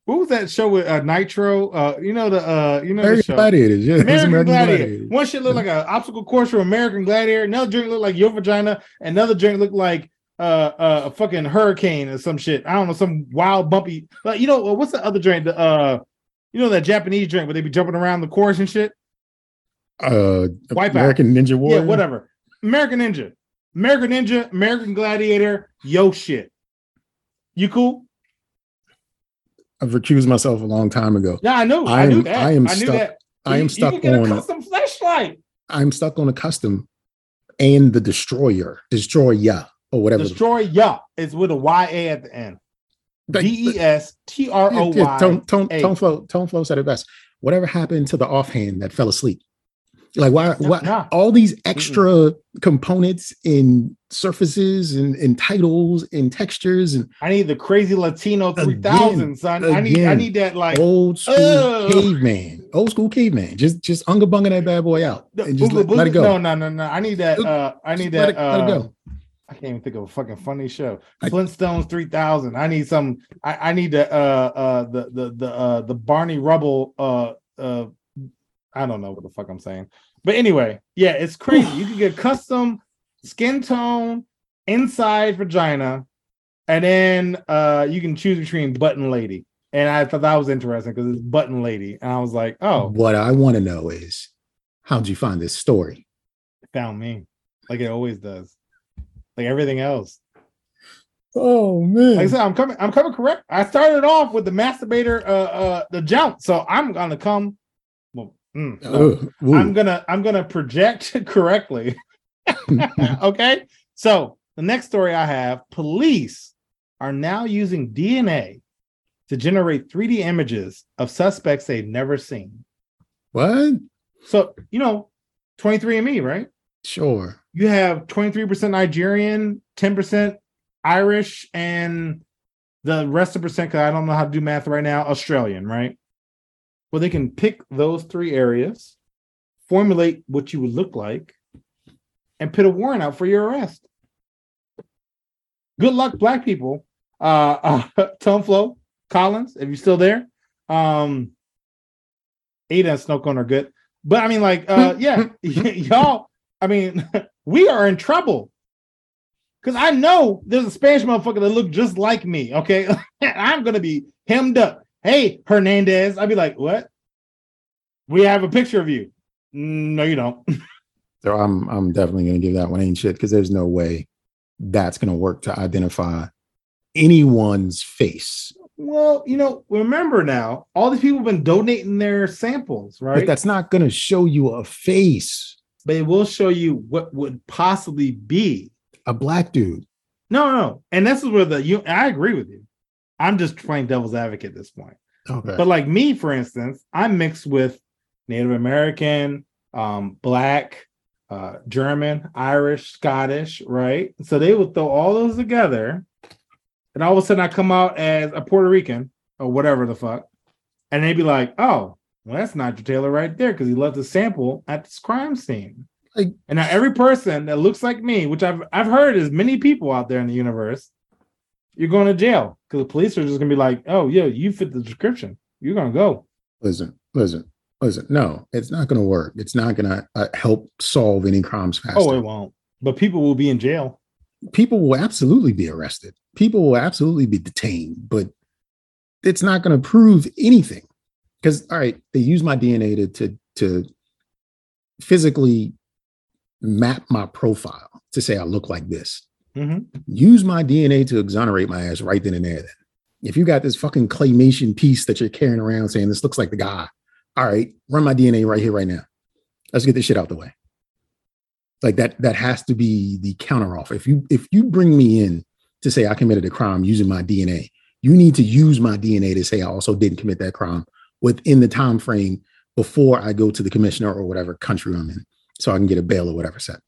What was that show with uh, Nitro? Uh, you know the uh, you know the American show. Gladiators. Yeah, was American, Gladiator. Gladiators. One shit looked like an obstacle course from American Gladiator. Another drink looked like your vagina. Another drink looked like uh, uh, a fucking hurricane or some shit. I don't know, some wild bumpy. Like you know uh, what's the other drink? The uh, you know that Japanese drink where they be jumping around the course and shit. Uh, Wipeout. American Ninja Warrior. Yeah, whatever. American Ninja, American Ninja, American Gladiator. Yo, shit. You cool? I've recused myself a long time ago. Yeah, I know. I, I knew am- that. I am knew stuck- that. I am You- stuck you on- a custom flashlight. I'm stuck on a custom and the destroyer, destroyer, or whatever. Destroy ya is with a Y A at the end. D E S T R O tone, tone flow, tone flow said it best. Whatever happened to the offhand that fell asleep? Like why? Why all these extra components in surfaces and, and titles and textures and I need the crazy Latino Again, three thousand, son. I need I need that like old school caveman, old school caveman. Just just unga bunga that bad boy out and just let, booga let it go. No, no, no, no. I need that. Uh, I need let that. it- let it uh, go. I can't even think of a fucking funny show. Flintstones three thousand. I need some. I, I need the uh uh the the the uh the Barney Rubble uh uh. I don't know what the fuck I'm saying, but anyway, yeah, it's crazy. you can get custom skin tone inside vagina, and then uh you can choose between button lady. And I thought that was interesting because it's button lady, and I was like, oh, What I want to know is how'd you find this story? it found me, like it always does, like everything else. Oh man. Like I said, I'm coming. I'm coming correct. I started off with the masturbator, uh, uh, the jump. So I'm gonna come. Mm, ooh. I'm gonna I'm gonna project (laughs) correctly. (laughs) okay. So the next story I have: police are now using DNA to generate 3D images of suspects they've never seen. what? So you know, 23andMe, right? Sure. you have 23% Nigerian, 10% Irish, and the rest of the percent, because I don't know how to do math right now, Australian, right? Well, they can pick those three areas, formulate what you would look like, and put a warrant out for your arrest. Good luck, black people. Uh, (laughs) uh Tone Flow, Collins, if you're still there. Um, Ada and Snow Cone are good. But I mean, like, uh, (laughs) yeah, (laughs) y'all, I mean, we are in trouble. Cause I know there's a Spanish motherfucker that look just like me. Okay. I'm gonna be hemmed up. Hey, Hernandez. I'd be like, what? We have a picture of you. "Mm, No, you don't. (laughs) So I'm I'm definitely gonna give that one ain't shit because there's no way that's gonna work to identify anyone's face. well, you know, remember now, all these people have been donating their samples, right? But that's not gonna show you a face. but it will show you what would possibly be. A black dude. No, no. And this is where the you I agree with you. I'm just playing devil's advocate at this point. Okay. But like me, for instance, I'm mixed with Native American, um, Black, uh, German, Irish, Scottish, right? So they would throw all those together, and all of a sudden I come out as a Puerto Rican or whatever the fuck, and they'd be like, "Oh, well, that's Nigel Taylor right there because he left a sample at this crime scene." Like- and now every person that looks like me, which I've I've heard is many people out there in the universe, you're going to jail because the police are just gonna be like, "Oh, yeah, you fit the description. You're gonna go." listen, listen, listen. No, it's not going to work. It's not going to uh, help solve any crimes faster. Oh, it won't. But people will be in jail. People will absolutely be arrested. People will absolutely be detained, but it's not going to prove anything. Because all right, they use my DNA to to to physically map my profile to say I look like this. Mhm. Use my DNA to exonerate my ass right then and there. Then, if you got this fucking claymation piece that you're carrying around saying this looks like the guy, all right, run my DNA right here, right now. Let's get this shit out the way. Like that, that has to be the counteroffer. If you if you bring me in to say I committed a crime using my DNA, you need to use my DNA to say I also didn't commit that crime within the time frame before I go to the commissioner or whatever country I'm in, so I can get a bail or whatever set.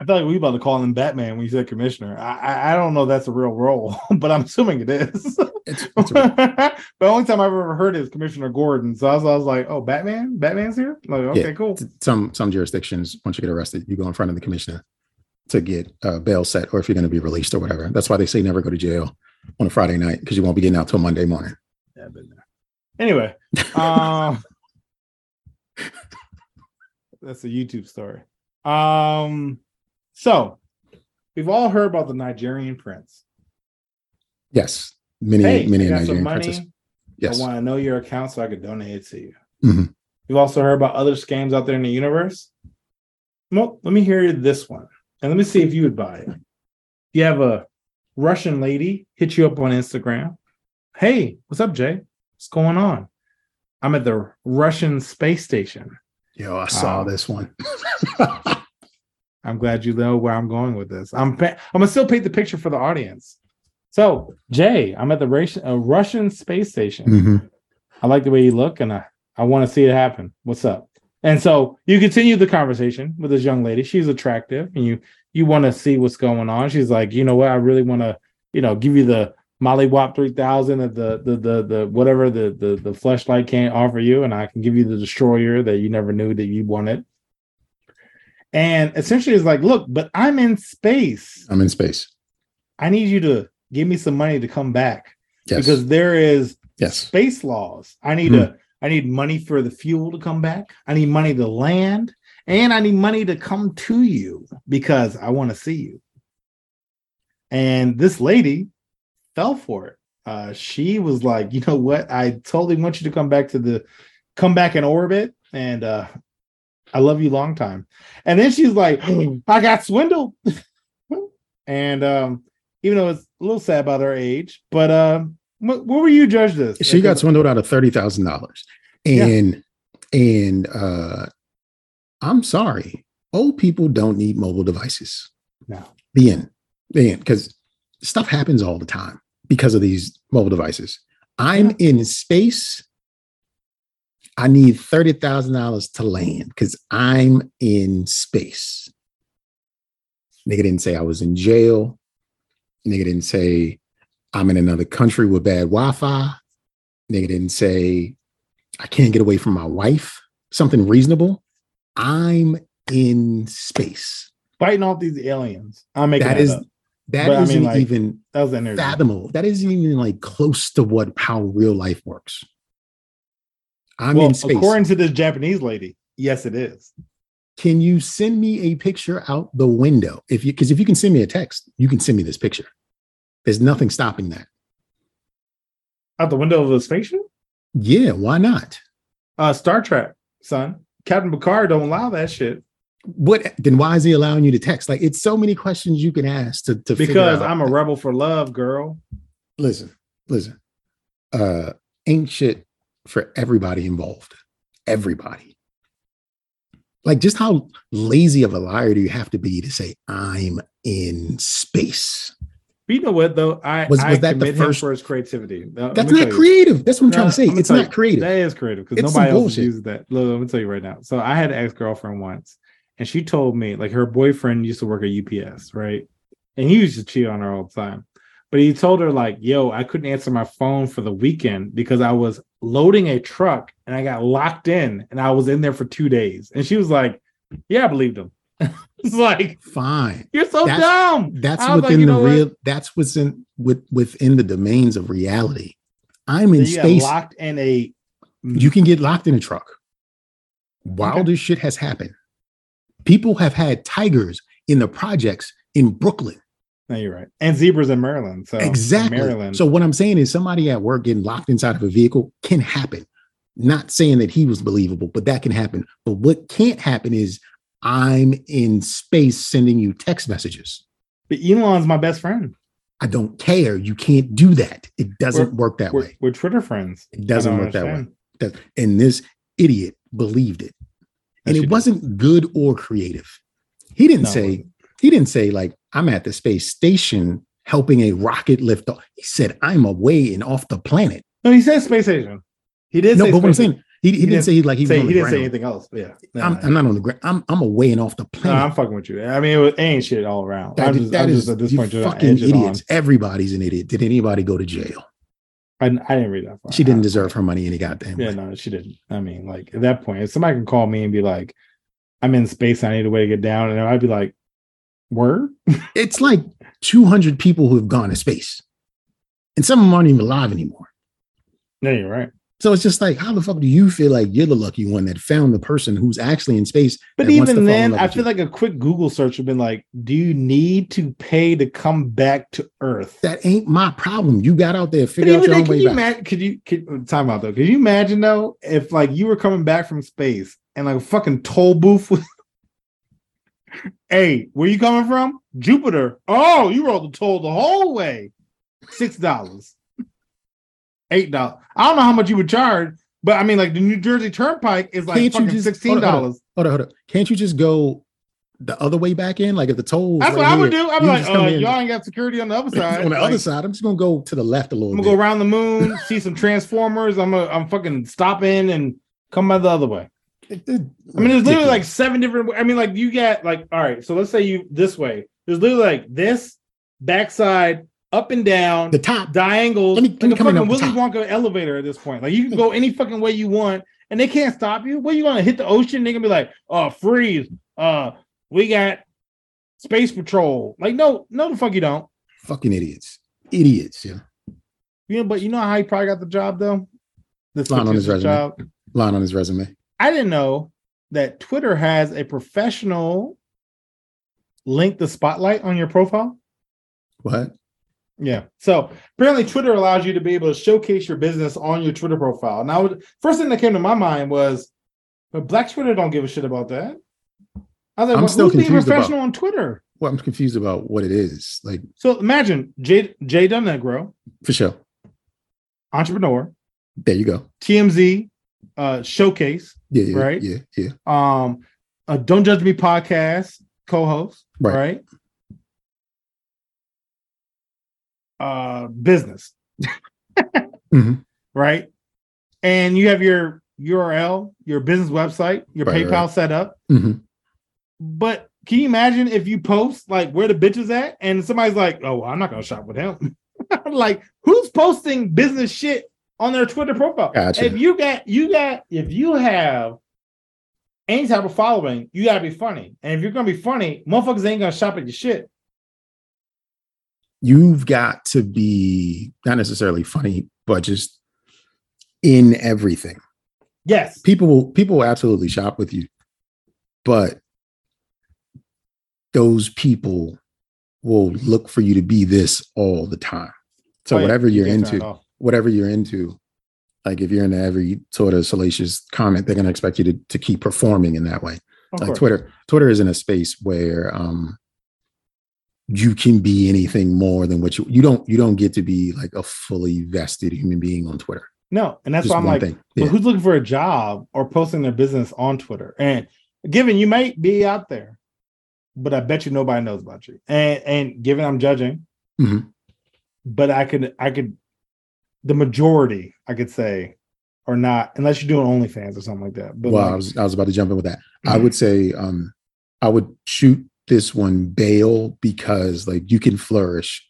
I felt like we about to call him Batman when you said commissioner. I I, don't know if that's a real role, (laughs) but I'm assuming it is. It's, it's (laughs) the only time I've ever heard is Commissioner Gordon. So I was, I was like, oh, Batman? Batman's here? Like, okay, Yeah. cool. some some jurisdictions once you get arrested you go in front of the commissioner to get uh, bail set or if you're going to be released or whatever that's why they say never go to jail on a friday night because you won't be getting out till monday morning Yeah, I've been there. Anyway, um, (laughs) that's a YouTube story. Um, so we've all heard about the Nigerian prince. yes many Hey, many I got some nigerian money. princes yes I want to know your account so I could donate it to you. Mhm. You've also heard about other scams out there in the universe. Well, let me hear this one, and let me see if you would buy it. You have a Russian lady hit you up on Instagram. Hey, what's up, Jay? What's going on? I'm at the Russian space station. yo i saw Wow. this one (laughs) I'm glad you know where I'm going with this. I'm pa- I'm gonna still paint the picture for the audience. So, Jay, I'm at the Russian, uh, Russian space station. Mhm. I like the way you look, and I, I want to see it happen. What's up? And so you continue the conversation with this young lady. She's attractive, and you you want to see what's going on. She's like, you know what? I really want to, you know, give you the Molly Wop three thousand of the the the the whatever the the the fleshlight can't offer you, and I can give you the destroyer that you never knew that you wanted. And essentially, it's like, look, but I'm in space. i'm in space I need you to give me some money to come back yes because there is yes space laws. I need Hmm. a I need money for the fuel to come back. I need money to land, and I need money to come to you because I want to see you. And this lady fell for it. Uh, she was like, you know what? I totally want you to come back to the come back in orbit, and uh, I love you long time. And then she's like, (gasps) I got swindled. (laughs) and um, even though it's a little sad about her age, but um, what, what were you judged this? she got swindled out of $30000 and and uh i'm sorry old people don't need mobile devices No. the end the end because stuff happens all the time because of these mobile devices i'm in space i need $30000 to land because i'm in space nigga didn't say i was in jail nigga didn't say i'm in another country with bad wi-fi nigga didn't say i can't get away from my wife something reasonable i'm in space fighting off these aliens. I'm making that that is up. that But I isn't mean, like, even That was fathomable. That isn't even like close to what how real life works. I'm well, in space. according to this Japanese lady, yes, it is. can you send me a picture out the window? If you because if you can send me a text, you can send me this picture. There's nothing stopping that. Out the window of the spaceship? Yeah, why not? Uh Star Trek, son. Captain Picard don't allow that shit What then why is he allowing you to text? Like it's so many questions you can ask to, to because. I'm a rebel for love, girl. listen, listen. Uh ain't shit for everybody involved. Everybody. Like just how lazy of a liar do you have to be to say I'm in space? But you know what though? I Was- I was that the first- for his creativity. Now, That's not creative. That's what I'm trying to say. It's not you, creative. That is creative because nobody else bullshit. uses that. Look, let me tell you right now. So I had an ex girlfriend once, and she told me like her boyfriend used to work at UPS, right? And he used to cheat on her all the time. But he told her like, "Yo, I couldn't answer my phone for the weekend because I was loading a truck and I got locked in, and I was in there for two days." And she was like, "Yeah, I believed him." (laughs) it's like Fine. you're so That's- dumb. That's within like, you the know what? real. That's what's in with within the domains of reality. I'm in space. locked in a. You can get locked in a truck. Wilder shit has happened. People have had tigers in the projects in Brooklyn. No, you're right. And zebras in Maryland. So exactly. Maryland. So what I'm saying is somebody at work getting locked inside of a vehicle can happen. Not saying that he was believable, but that can happen. But what can't happen is I'm in space sending you text messages. but Elon's my best friend. I don't care. You can't do that. It doesn't We're- work that We're, way. we're Twitter friends. It doesn't work that way. and this idiot believed it. And Yes, it wasn't good or creative. He didn't No, say, he didn't say, like, I'm at the space station helping a rocket lift off. He said, I'm away and off the planet. No, he said space station. He did. no, say but what I'm saying, he, he, didn't, didn't say like he was say he didn't say anything else. Yeah, No, I'm, no, I'm not on the ground. I'm I'm away and off the no, planet. I'm fucking with you. I mean, it ain't shit all around. That I'm just, that I'm is- just at this point just fucking it on. idiots. Everybody's an idiot. Did anybody go to jail? I, I didn't read that. Far. She didn't deserve her money any goddamn Yeah, way. no, she didn't. I mean, like at that point, if somebody can call me and be like, "I'm in space. I need a way to get down," and I'd be like, "Word." It's like 200 people who have gone to space, and some of them aren't even alive anymore. No, you're right. So it's just like, how the fuck do you feel like you're the lucky one that found the person who's actually in space? But that wants to even then, I feel you? like a quick Google search would have been like, "Do you need to pay to come back to Earth?" that ain't my problem. You got out there, figure out your then, own way you back. imagine? Could you could, uh, time out though? Could you imagine though if like you were coming back from space and like a fucking toll booth (laughs) was, hey, where you coming from? Jupiter. Oh, you rolled the toll the whole way. Six dollars, eight dollars. I don't know how much you would charge, but I mean, like the New Jersey Turnpike is like just- sixteen hold on, hold dollars. Hold on, hold on. Can't you just go the other way back in? Like if the toll. That's what I would do. I'd be like, uh, y'all ain't got security on the other side. (laughs) on the Like, other side, I'm just gonna go to the left a little bit. I'm gonna go around the moon, see some (laughs) transformers. I'm gonna, I'm fucking stop in and come by the other way. I mean, there's literally like seven different. I mean, like you get like, all right. So let's say you this way. There's literally like this backside, up and down, the top. diangles, Let me- let me like a fucking Willy. Wonka elevator at this point. Like you can go (laughs) any fucking way you want, and they can't stop you. What you gonna hit the ocean? They gonna be like, oh, freeze. Uh, we got space patrol. Like, no, no, the fuck you don't. Fucking idiots. Idiots. Yeah. Know, but you know how he probably got the job though. This Line on his resume. job. Line on his resume. I didn't know that Twitter has a professional link the spotlight on your profile. What? Yeah. So apparently Twitter allows you to be able to showcase your business on your Twitter profile. Now, first thing that came to my mind was, but Black Twitter don't give a shit about that. I was like, I'm well, still who's being confused about- professional on Twitter? Well, I'm confused about what it is. Like So imagine Jay Jay Dunegro, for sure. entrepreneur, There you go. TMZ, uh, showcase, Yeah. yeah Right? Yeah. Yeah. um, a Don't Judge Me podcast co-host, Right. right? Uh, business, Mhm. right? And you have your URL, your business website, your Right, PayPal right. set up. Mhm. But can you imagine if you post like where the bitch is at, and somebody's like, "Oh, well, I'm not gonna shop with him." (laughs) like, who's posting business shit on their Twitter profile? Gotcha. If you got, you got, if you have any type of following, you gotta be funny. And if you're gonna be funny, motherfuckers ain't gonna shop at your shit. You've got to be not necessarily funny, but just in everything. Yes. People will people will absolutely shop with you, but those people will look for you to be this all the time. So Oh, yeah, whatever you you're into. Whatever you're into, like if you're into every sort of salacious comment, they're gonna expect you to, to keep performing in that way. Of like course. Twitter, Twitter is in a space where um you can be anything more than what you you don't you don't get to be like a fully vested human being on Twitter. No, and that's Just why I'm like, thing. but Yeah. who's looking for a job or posting their business on Twitter? And given you might be out there, but I bet you nobody knows about you. And and given I'm judging, Mhm. but I could I could the majority I could say are not unless you're doing OnlyFans or something like that. But well, like, I was I was about to jump in with that. I Mhm. would say um I would shoot this one bail because like you can flourish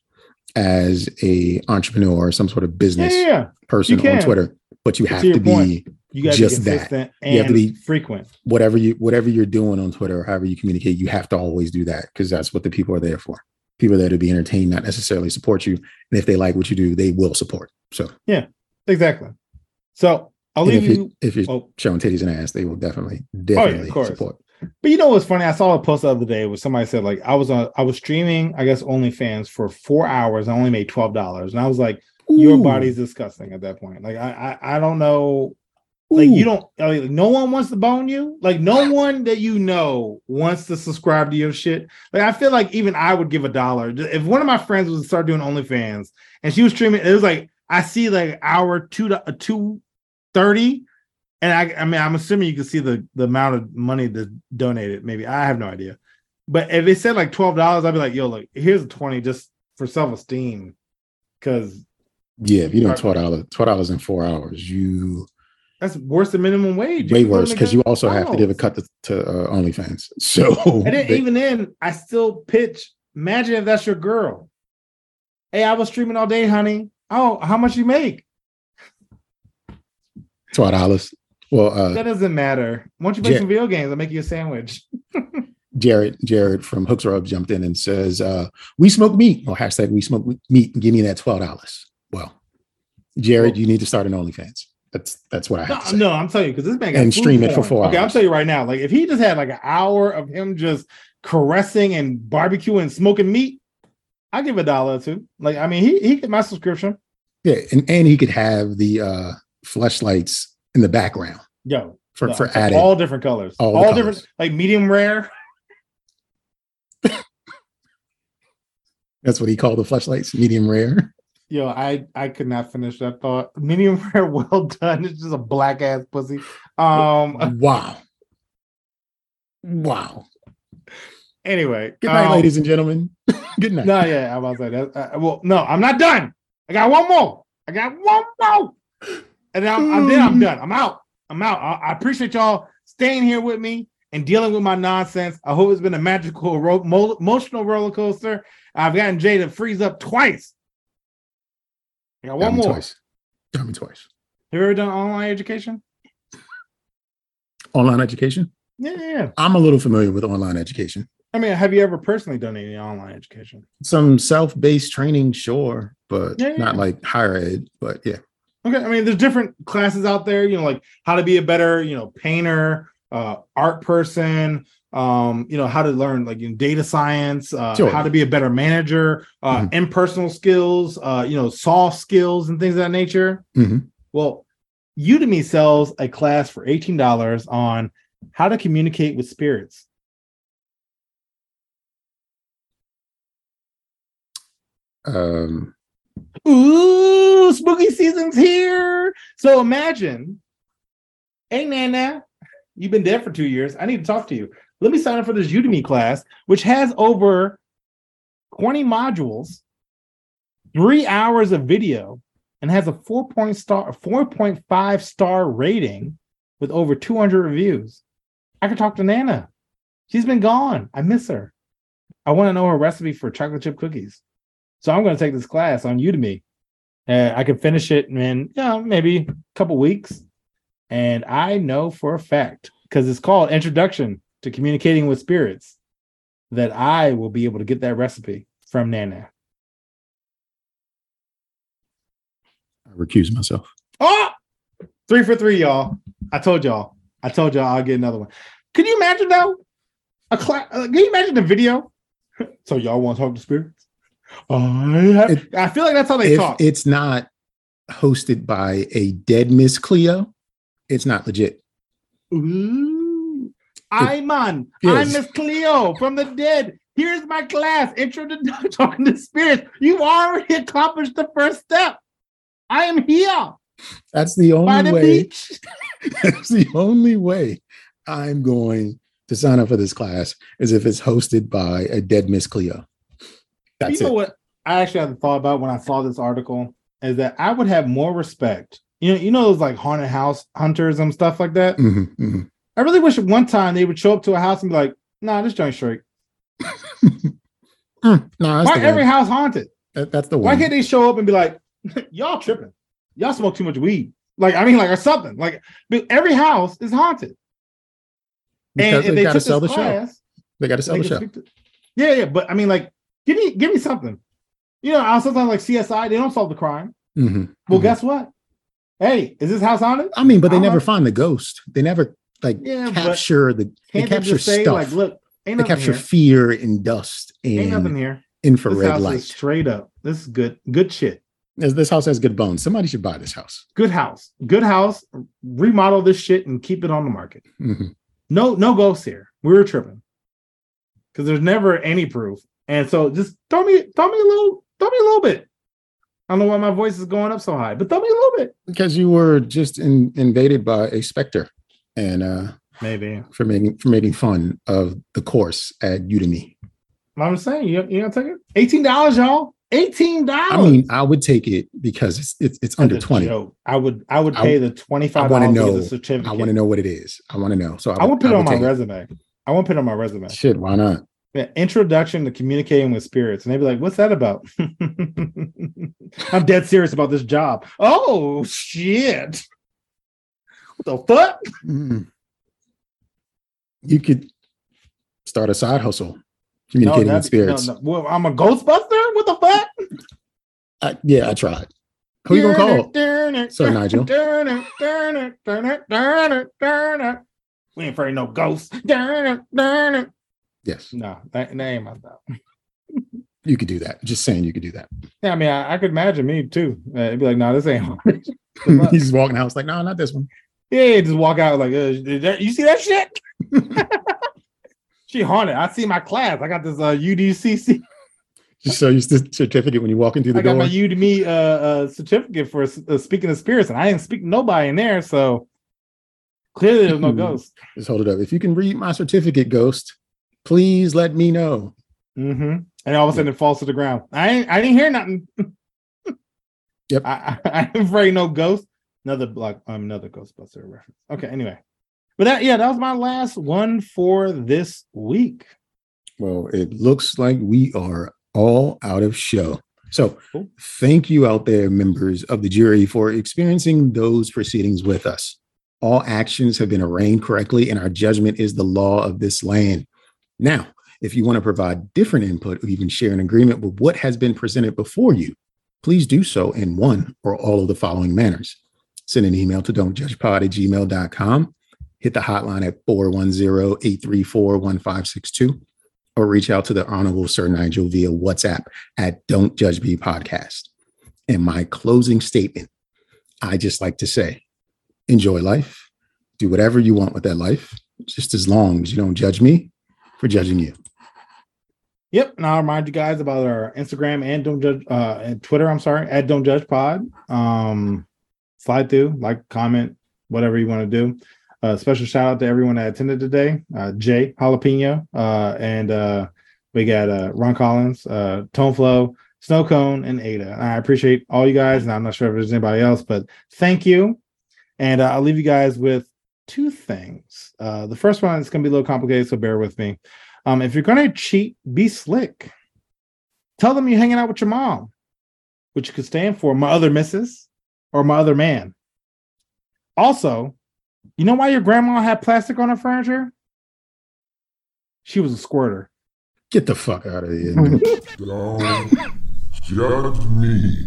as a entrepreneur or some sort of business yeah, yeah. person on. Twitter, but you have your to be point. You to be Just that. and You have to be- frequent. whatever you whatever you're doing on Twitter or however you communicate, you have to always do that because that's what the people are there for. People there to be entertained, not necessarily support you. And if they like what you do, they will support. So yeah, Exactly. So I'll and leave if you. if you're Oh, showing titties and ass, they will definitely oh, definitely course. support. but you know what's funny? I saw a post the other day where somebody said like I was on I was streaming I guess OnlyFans for four hours. I only made twelve dollars, and I was like, your body's disgusting at that point. Like I I, I don't know. Like you don't like, no one wants to bone you. Like no one that you know wants to subscribe to your shit. Like I feel like even I would give a dollar if one of my friends was to start doing OnlyFans and she was streaming. It was like I see like hour two to uh, two thirty, and I I mean I'm assuming you can see the the amount of money that's donated. Maybe I have no idea, but if it said like twelve dollars, I'd be like, yo, look, here's a twenty just for self esteem, because Yeah, if you Right. twelve dollars, twelve dollars in four hours, you that's worse than minimum wage. way worse because you also have to give a cut to, to uh, OnlyFans. (laughs) So And then they- even then, I still pitch. Imagine if that's your girl. Hey, I was streaming all day, honey. Oh, how much you make? twelve dollars. Well, uh, That doesn't matter. Why don't you play Ja- some video games? I'll make you a sandwich. (laughs) Jared Jared from Hooks Rub jumped in and says, uh, "We smoke meat." Or hashtag We smoke meat. Give me that twelve dollars. Well, Jared, you need to start an OnlyFans. That's that's what I have No, to say. no, I'm telling you because this man got And stream it for four Okay, I'm telling you right now. Like if he just had like an hour of him just caressing and barbecuing and smoking meat, I give a dollar or two. Like I mean, he he get my subscription. Yeah, and and he could have the uh, fleshlights in the background Yo, for no, for added. all different colors, all all, different, colors. like medium rare. (laughs) That's what he called the fleshlights, medium rare. Yo, I I could not finish that thought. (laughs) Medium rare, well done. It's just a black ass pussy. Um. (laughs) Wow, wow. Anyway, Good night, um, ladies and gentlemen. (laughs) Good night. No, yeah, I'm about to say that. Uh, well, no, I'm not done. I got one more. I got one more, and then I'm, I'm then I'm done. I'm out. I'm out. I, I appreciate y'all staying here with me and dealing with my nonsense. I hope it's been a magical, ro- mo- emotional roller coaster. I've gotten Jay to freeze up twice. I got one more. twice. Got me twice. Have you ever done online education? Online education. Yeah, yeah, yeah. I'm a little familiar with online education. I mean, have you ever personally done any online education? Some self-based training, sure, but Yeah, yeah. not like higher ed. But yeah, Okay, I mean, there's different classes out there. You know, like how to be a better, you know, painter, uh, art person. Um, you know, how to learn like in data science, uh, Sure. how to be a better manager, uh, Mhm. impersonal skills, uh, you know, soft skills and things of that nature. Mhm. Well, Udemy sells a class for eighteen dollars on how to communicate with spirits. um, Ooh, spooky season's here. So imagine, hey Nana, you've been dead for two years. I need to talk to you. Let me sign up for this Udemy class, which has over 20 modules, three hours of video, and has a four point star, 4.5 star rating with over 200 reviews. I could talk to Nana. She's been gone. I miss her. I want to know her recipe for chocolate chip cookies. So I'm going to take this class on Udemy. Uh, I can finish it in you know, maybe a couple weeks. And I know for a fact, because it's called Introduction to Communicating with Spirits, that I will be able to get that recipe from Nana. I recuse myself. Oh, three for three, y'all. I told y'all. I told y'all I'll get another one. Can you imagine though? A class? Uh, can you imagine the video? (laughs) so y'all want to talk to spirits? It- I feel like that's how they talk. it's not hosted by a dead Miss Cleo, it's not legit. Ooh. I'm on. Yes. I'm Miss Cleo from the dead. Here's my class, Intro to Talking to Spirits. You've already accomplished the first step. I am here That's the only the way. beach. (laughs) That's the only way I'm going to sign up for this class is if it's hosted by a dead Miss Cleo. That's you know it. what? I actually had thought about when I saw this article is that I would have more respect. You know, you know those like haunted house hunters and stuff like that. Mhm, mhm. I really wish at one time they would show up to a house and be like, "Nah, this joint's straight. Mm, no, Why every one. house haunted? That- that's the Why one. can't they show up and be like, (laughs) y'all tripping? Y'all smoke too much weed. Like, I mean, like, or something. Like, every house is haunted. Because if they got to sell the this show. They got to sell the show. to- yeah, yeah. But I mean, like, give me, give me something. You know, I sometimes like CSI, they don't solve the crime. Mhm, Well, mhm. guess what? Hey, is this house haunted? I mean, but they I don't never find the ghost. They never like Yeah, capture the. They capture say, stuff. like, look, ain't they capture here. fear and dust Ain't nothing and here. This infrared light. straight up. This is good, good shit. This, this house has good bones. Somebody should buy this house. Good house. Good house. Remodel this shit and keep it on the market. Mhm. No, no ghosts here. We were tripping. Because there's never any proof. And so just throw me, throw me a little, throw me a little bit. I don't know why my voice is going up so high, but throw me a little bit. Because you were just in, invaded by a specter, and uh, Maybe. for making for making fun of the course at Udemy. I'm saying you, you gonna take it? Eighteen dollars, y'all. Eighteen dollars. I mean, I would take it because it's it's, it's under twenty. Joke. I would I would I- pay the twenty five dollars get the certificate. I want to know what it is. I want to know. So I, I would put it on my resume. I want to put it on my resume. Shit, why not? Yeah, introduction to communicating with spirits. And they'd be like, what's that about? (laughs) I'm dead serious about this job. Oh shit. What the fuck? Mm. You could start a side hustle, No, communicating with spirits. no, no. Well, I'm a ghostbuster? What the fuck? I- yeah, I tried. Who you gonna call? Sir Nigel. We ain't afraid of no ghosts. No, Yes, that, that ain't my stuff. you could do that. Just saying, you could do that. Yeah, I mean, I, I could imagine me too. Uh, it'd be like, no, this ain't (laughs) hard. Good luck. He's walking out. It's like, no, not this one. Yeah, just walk out like, uh, you see that shit? (laughs) she haunted. I see my class. I got this uh, UDCC. Just show you the certificate when you walk into the door. I got my Udemy uh, uh, certificate for uh, speaking of spirits, and I didn't speak to nobody in there, so clearly there's no ghost. Just hold it up. If you can read my certificate, Ghost, please let me know. hmm And all of a sudden it falls to the ground. I ain't, I didn't hear nothing. Yep. (laughs) I, I, I'm afraid no ghost. Another block, um, another Ghostbuster reference. Okay, anyway. But that yeah, that was my last one for this week. Well, it looks like we are all out of show. So, Cool. thank you out there, members of the jury, for experiencing those proceedings with us. All actions have been arraigned correctly, and our judgment is the law of this land. Now, if you want to provide different input or even share an agreement with what has been presented before you, please do so in one or all of the following manners. Send an email to don'tjudgepod at gmail.com, hit the hotline at 410-834-1562, or reach out to the Honorable Sir Nigel via WhatsApp at Don't Judge Me Podcast. And my closing statement, I just like to say, enjoy life, do whatever you want with that life, just as long as you don't judge me for judging you. Yep. And I'll remind you guys about our Instagram and don't judge uh and Twitter, I'm sorry, at don't judge pod. Um slide through, like, comment, whatever you want to do. Uh special shout out to everyone that attended today. Uh Jay Jalapeno, uh, and uh we got uh Ron Collins, uh Tone Flow, Snow Cone, and Ada. I appreciate all you guys, and I'm not sure if there's anybody else, but thank you. And uh, I'll leave you guys with two things. The first one is gonna be a little complicated, so bear with me. Um, if you're gonna cheat, be slick. Tell them you're hanging out with your mom, which could stand for my other missus or my other man. Also, you know why your grandma had plastic on her furniture? She was a squirter. Get the fuck out of here. (laughs) Don't judge me.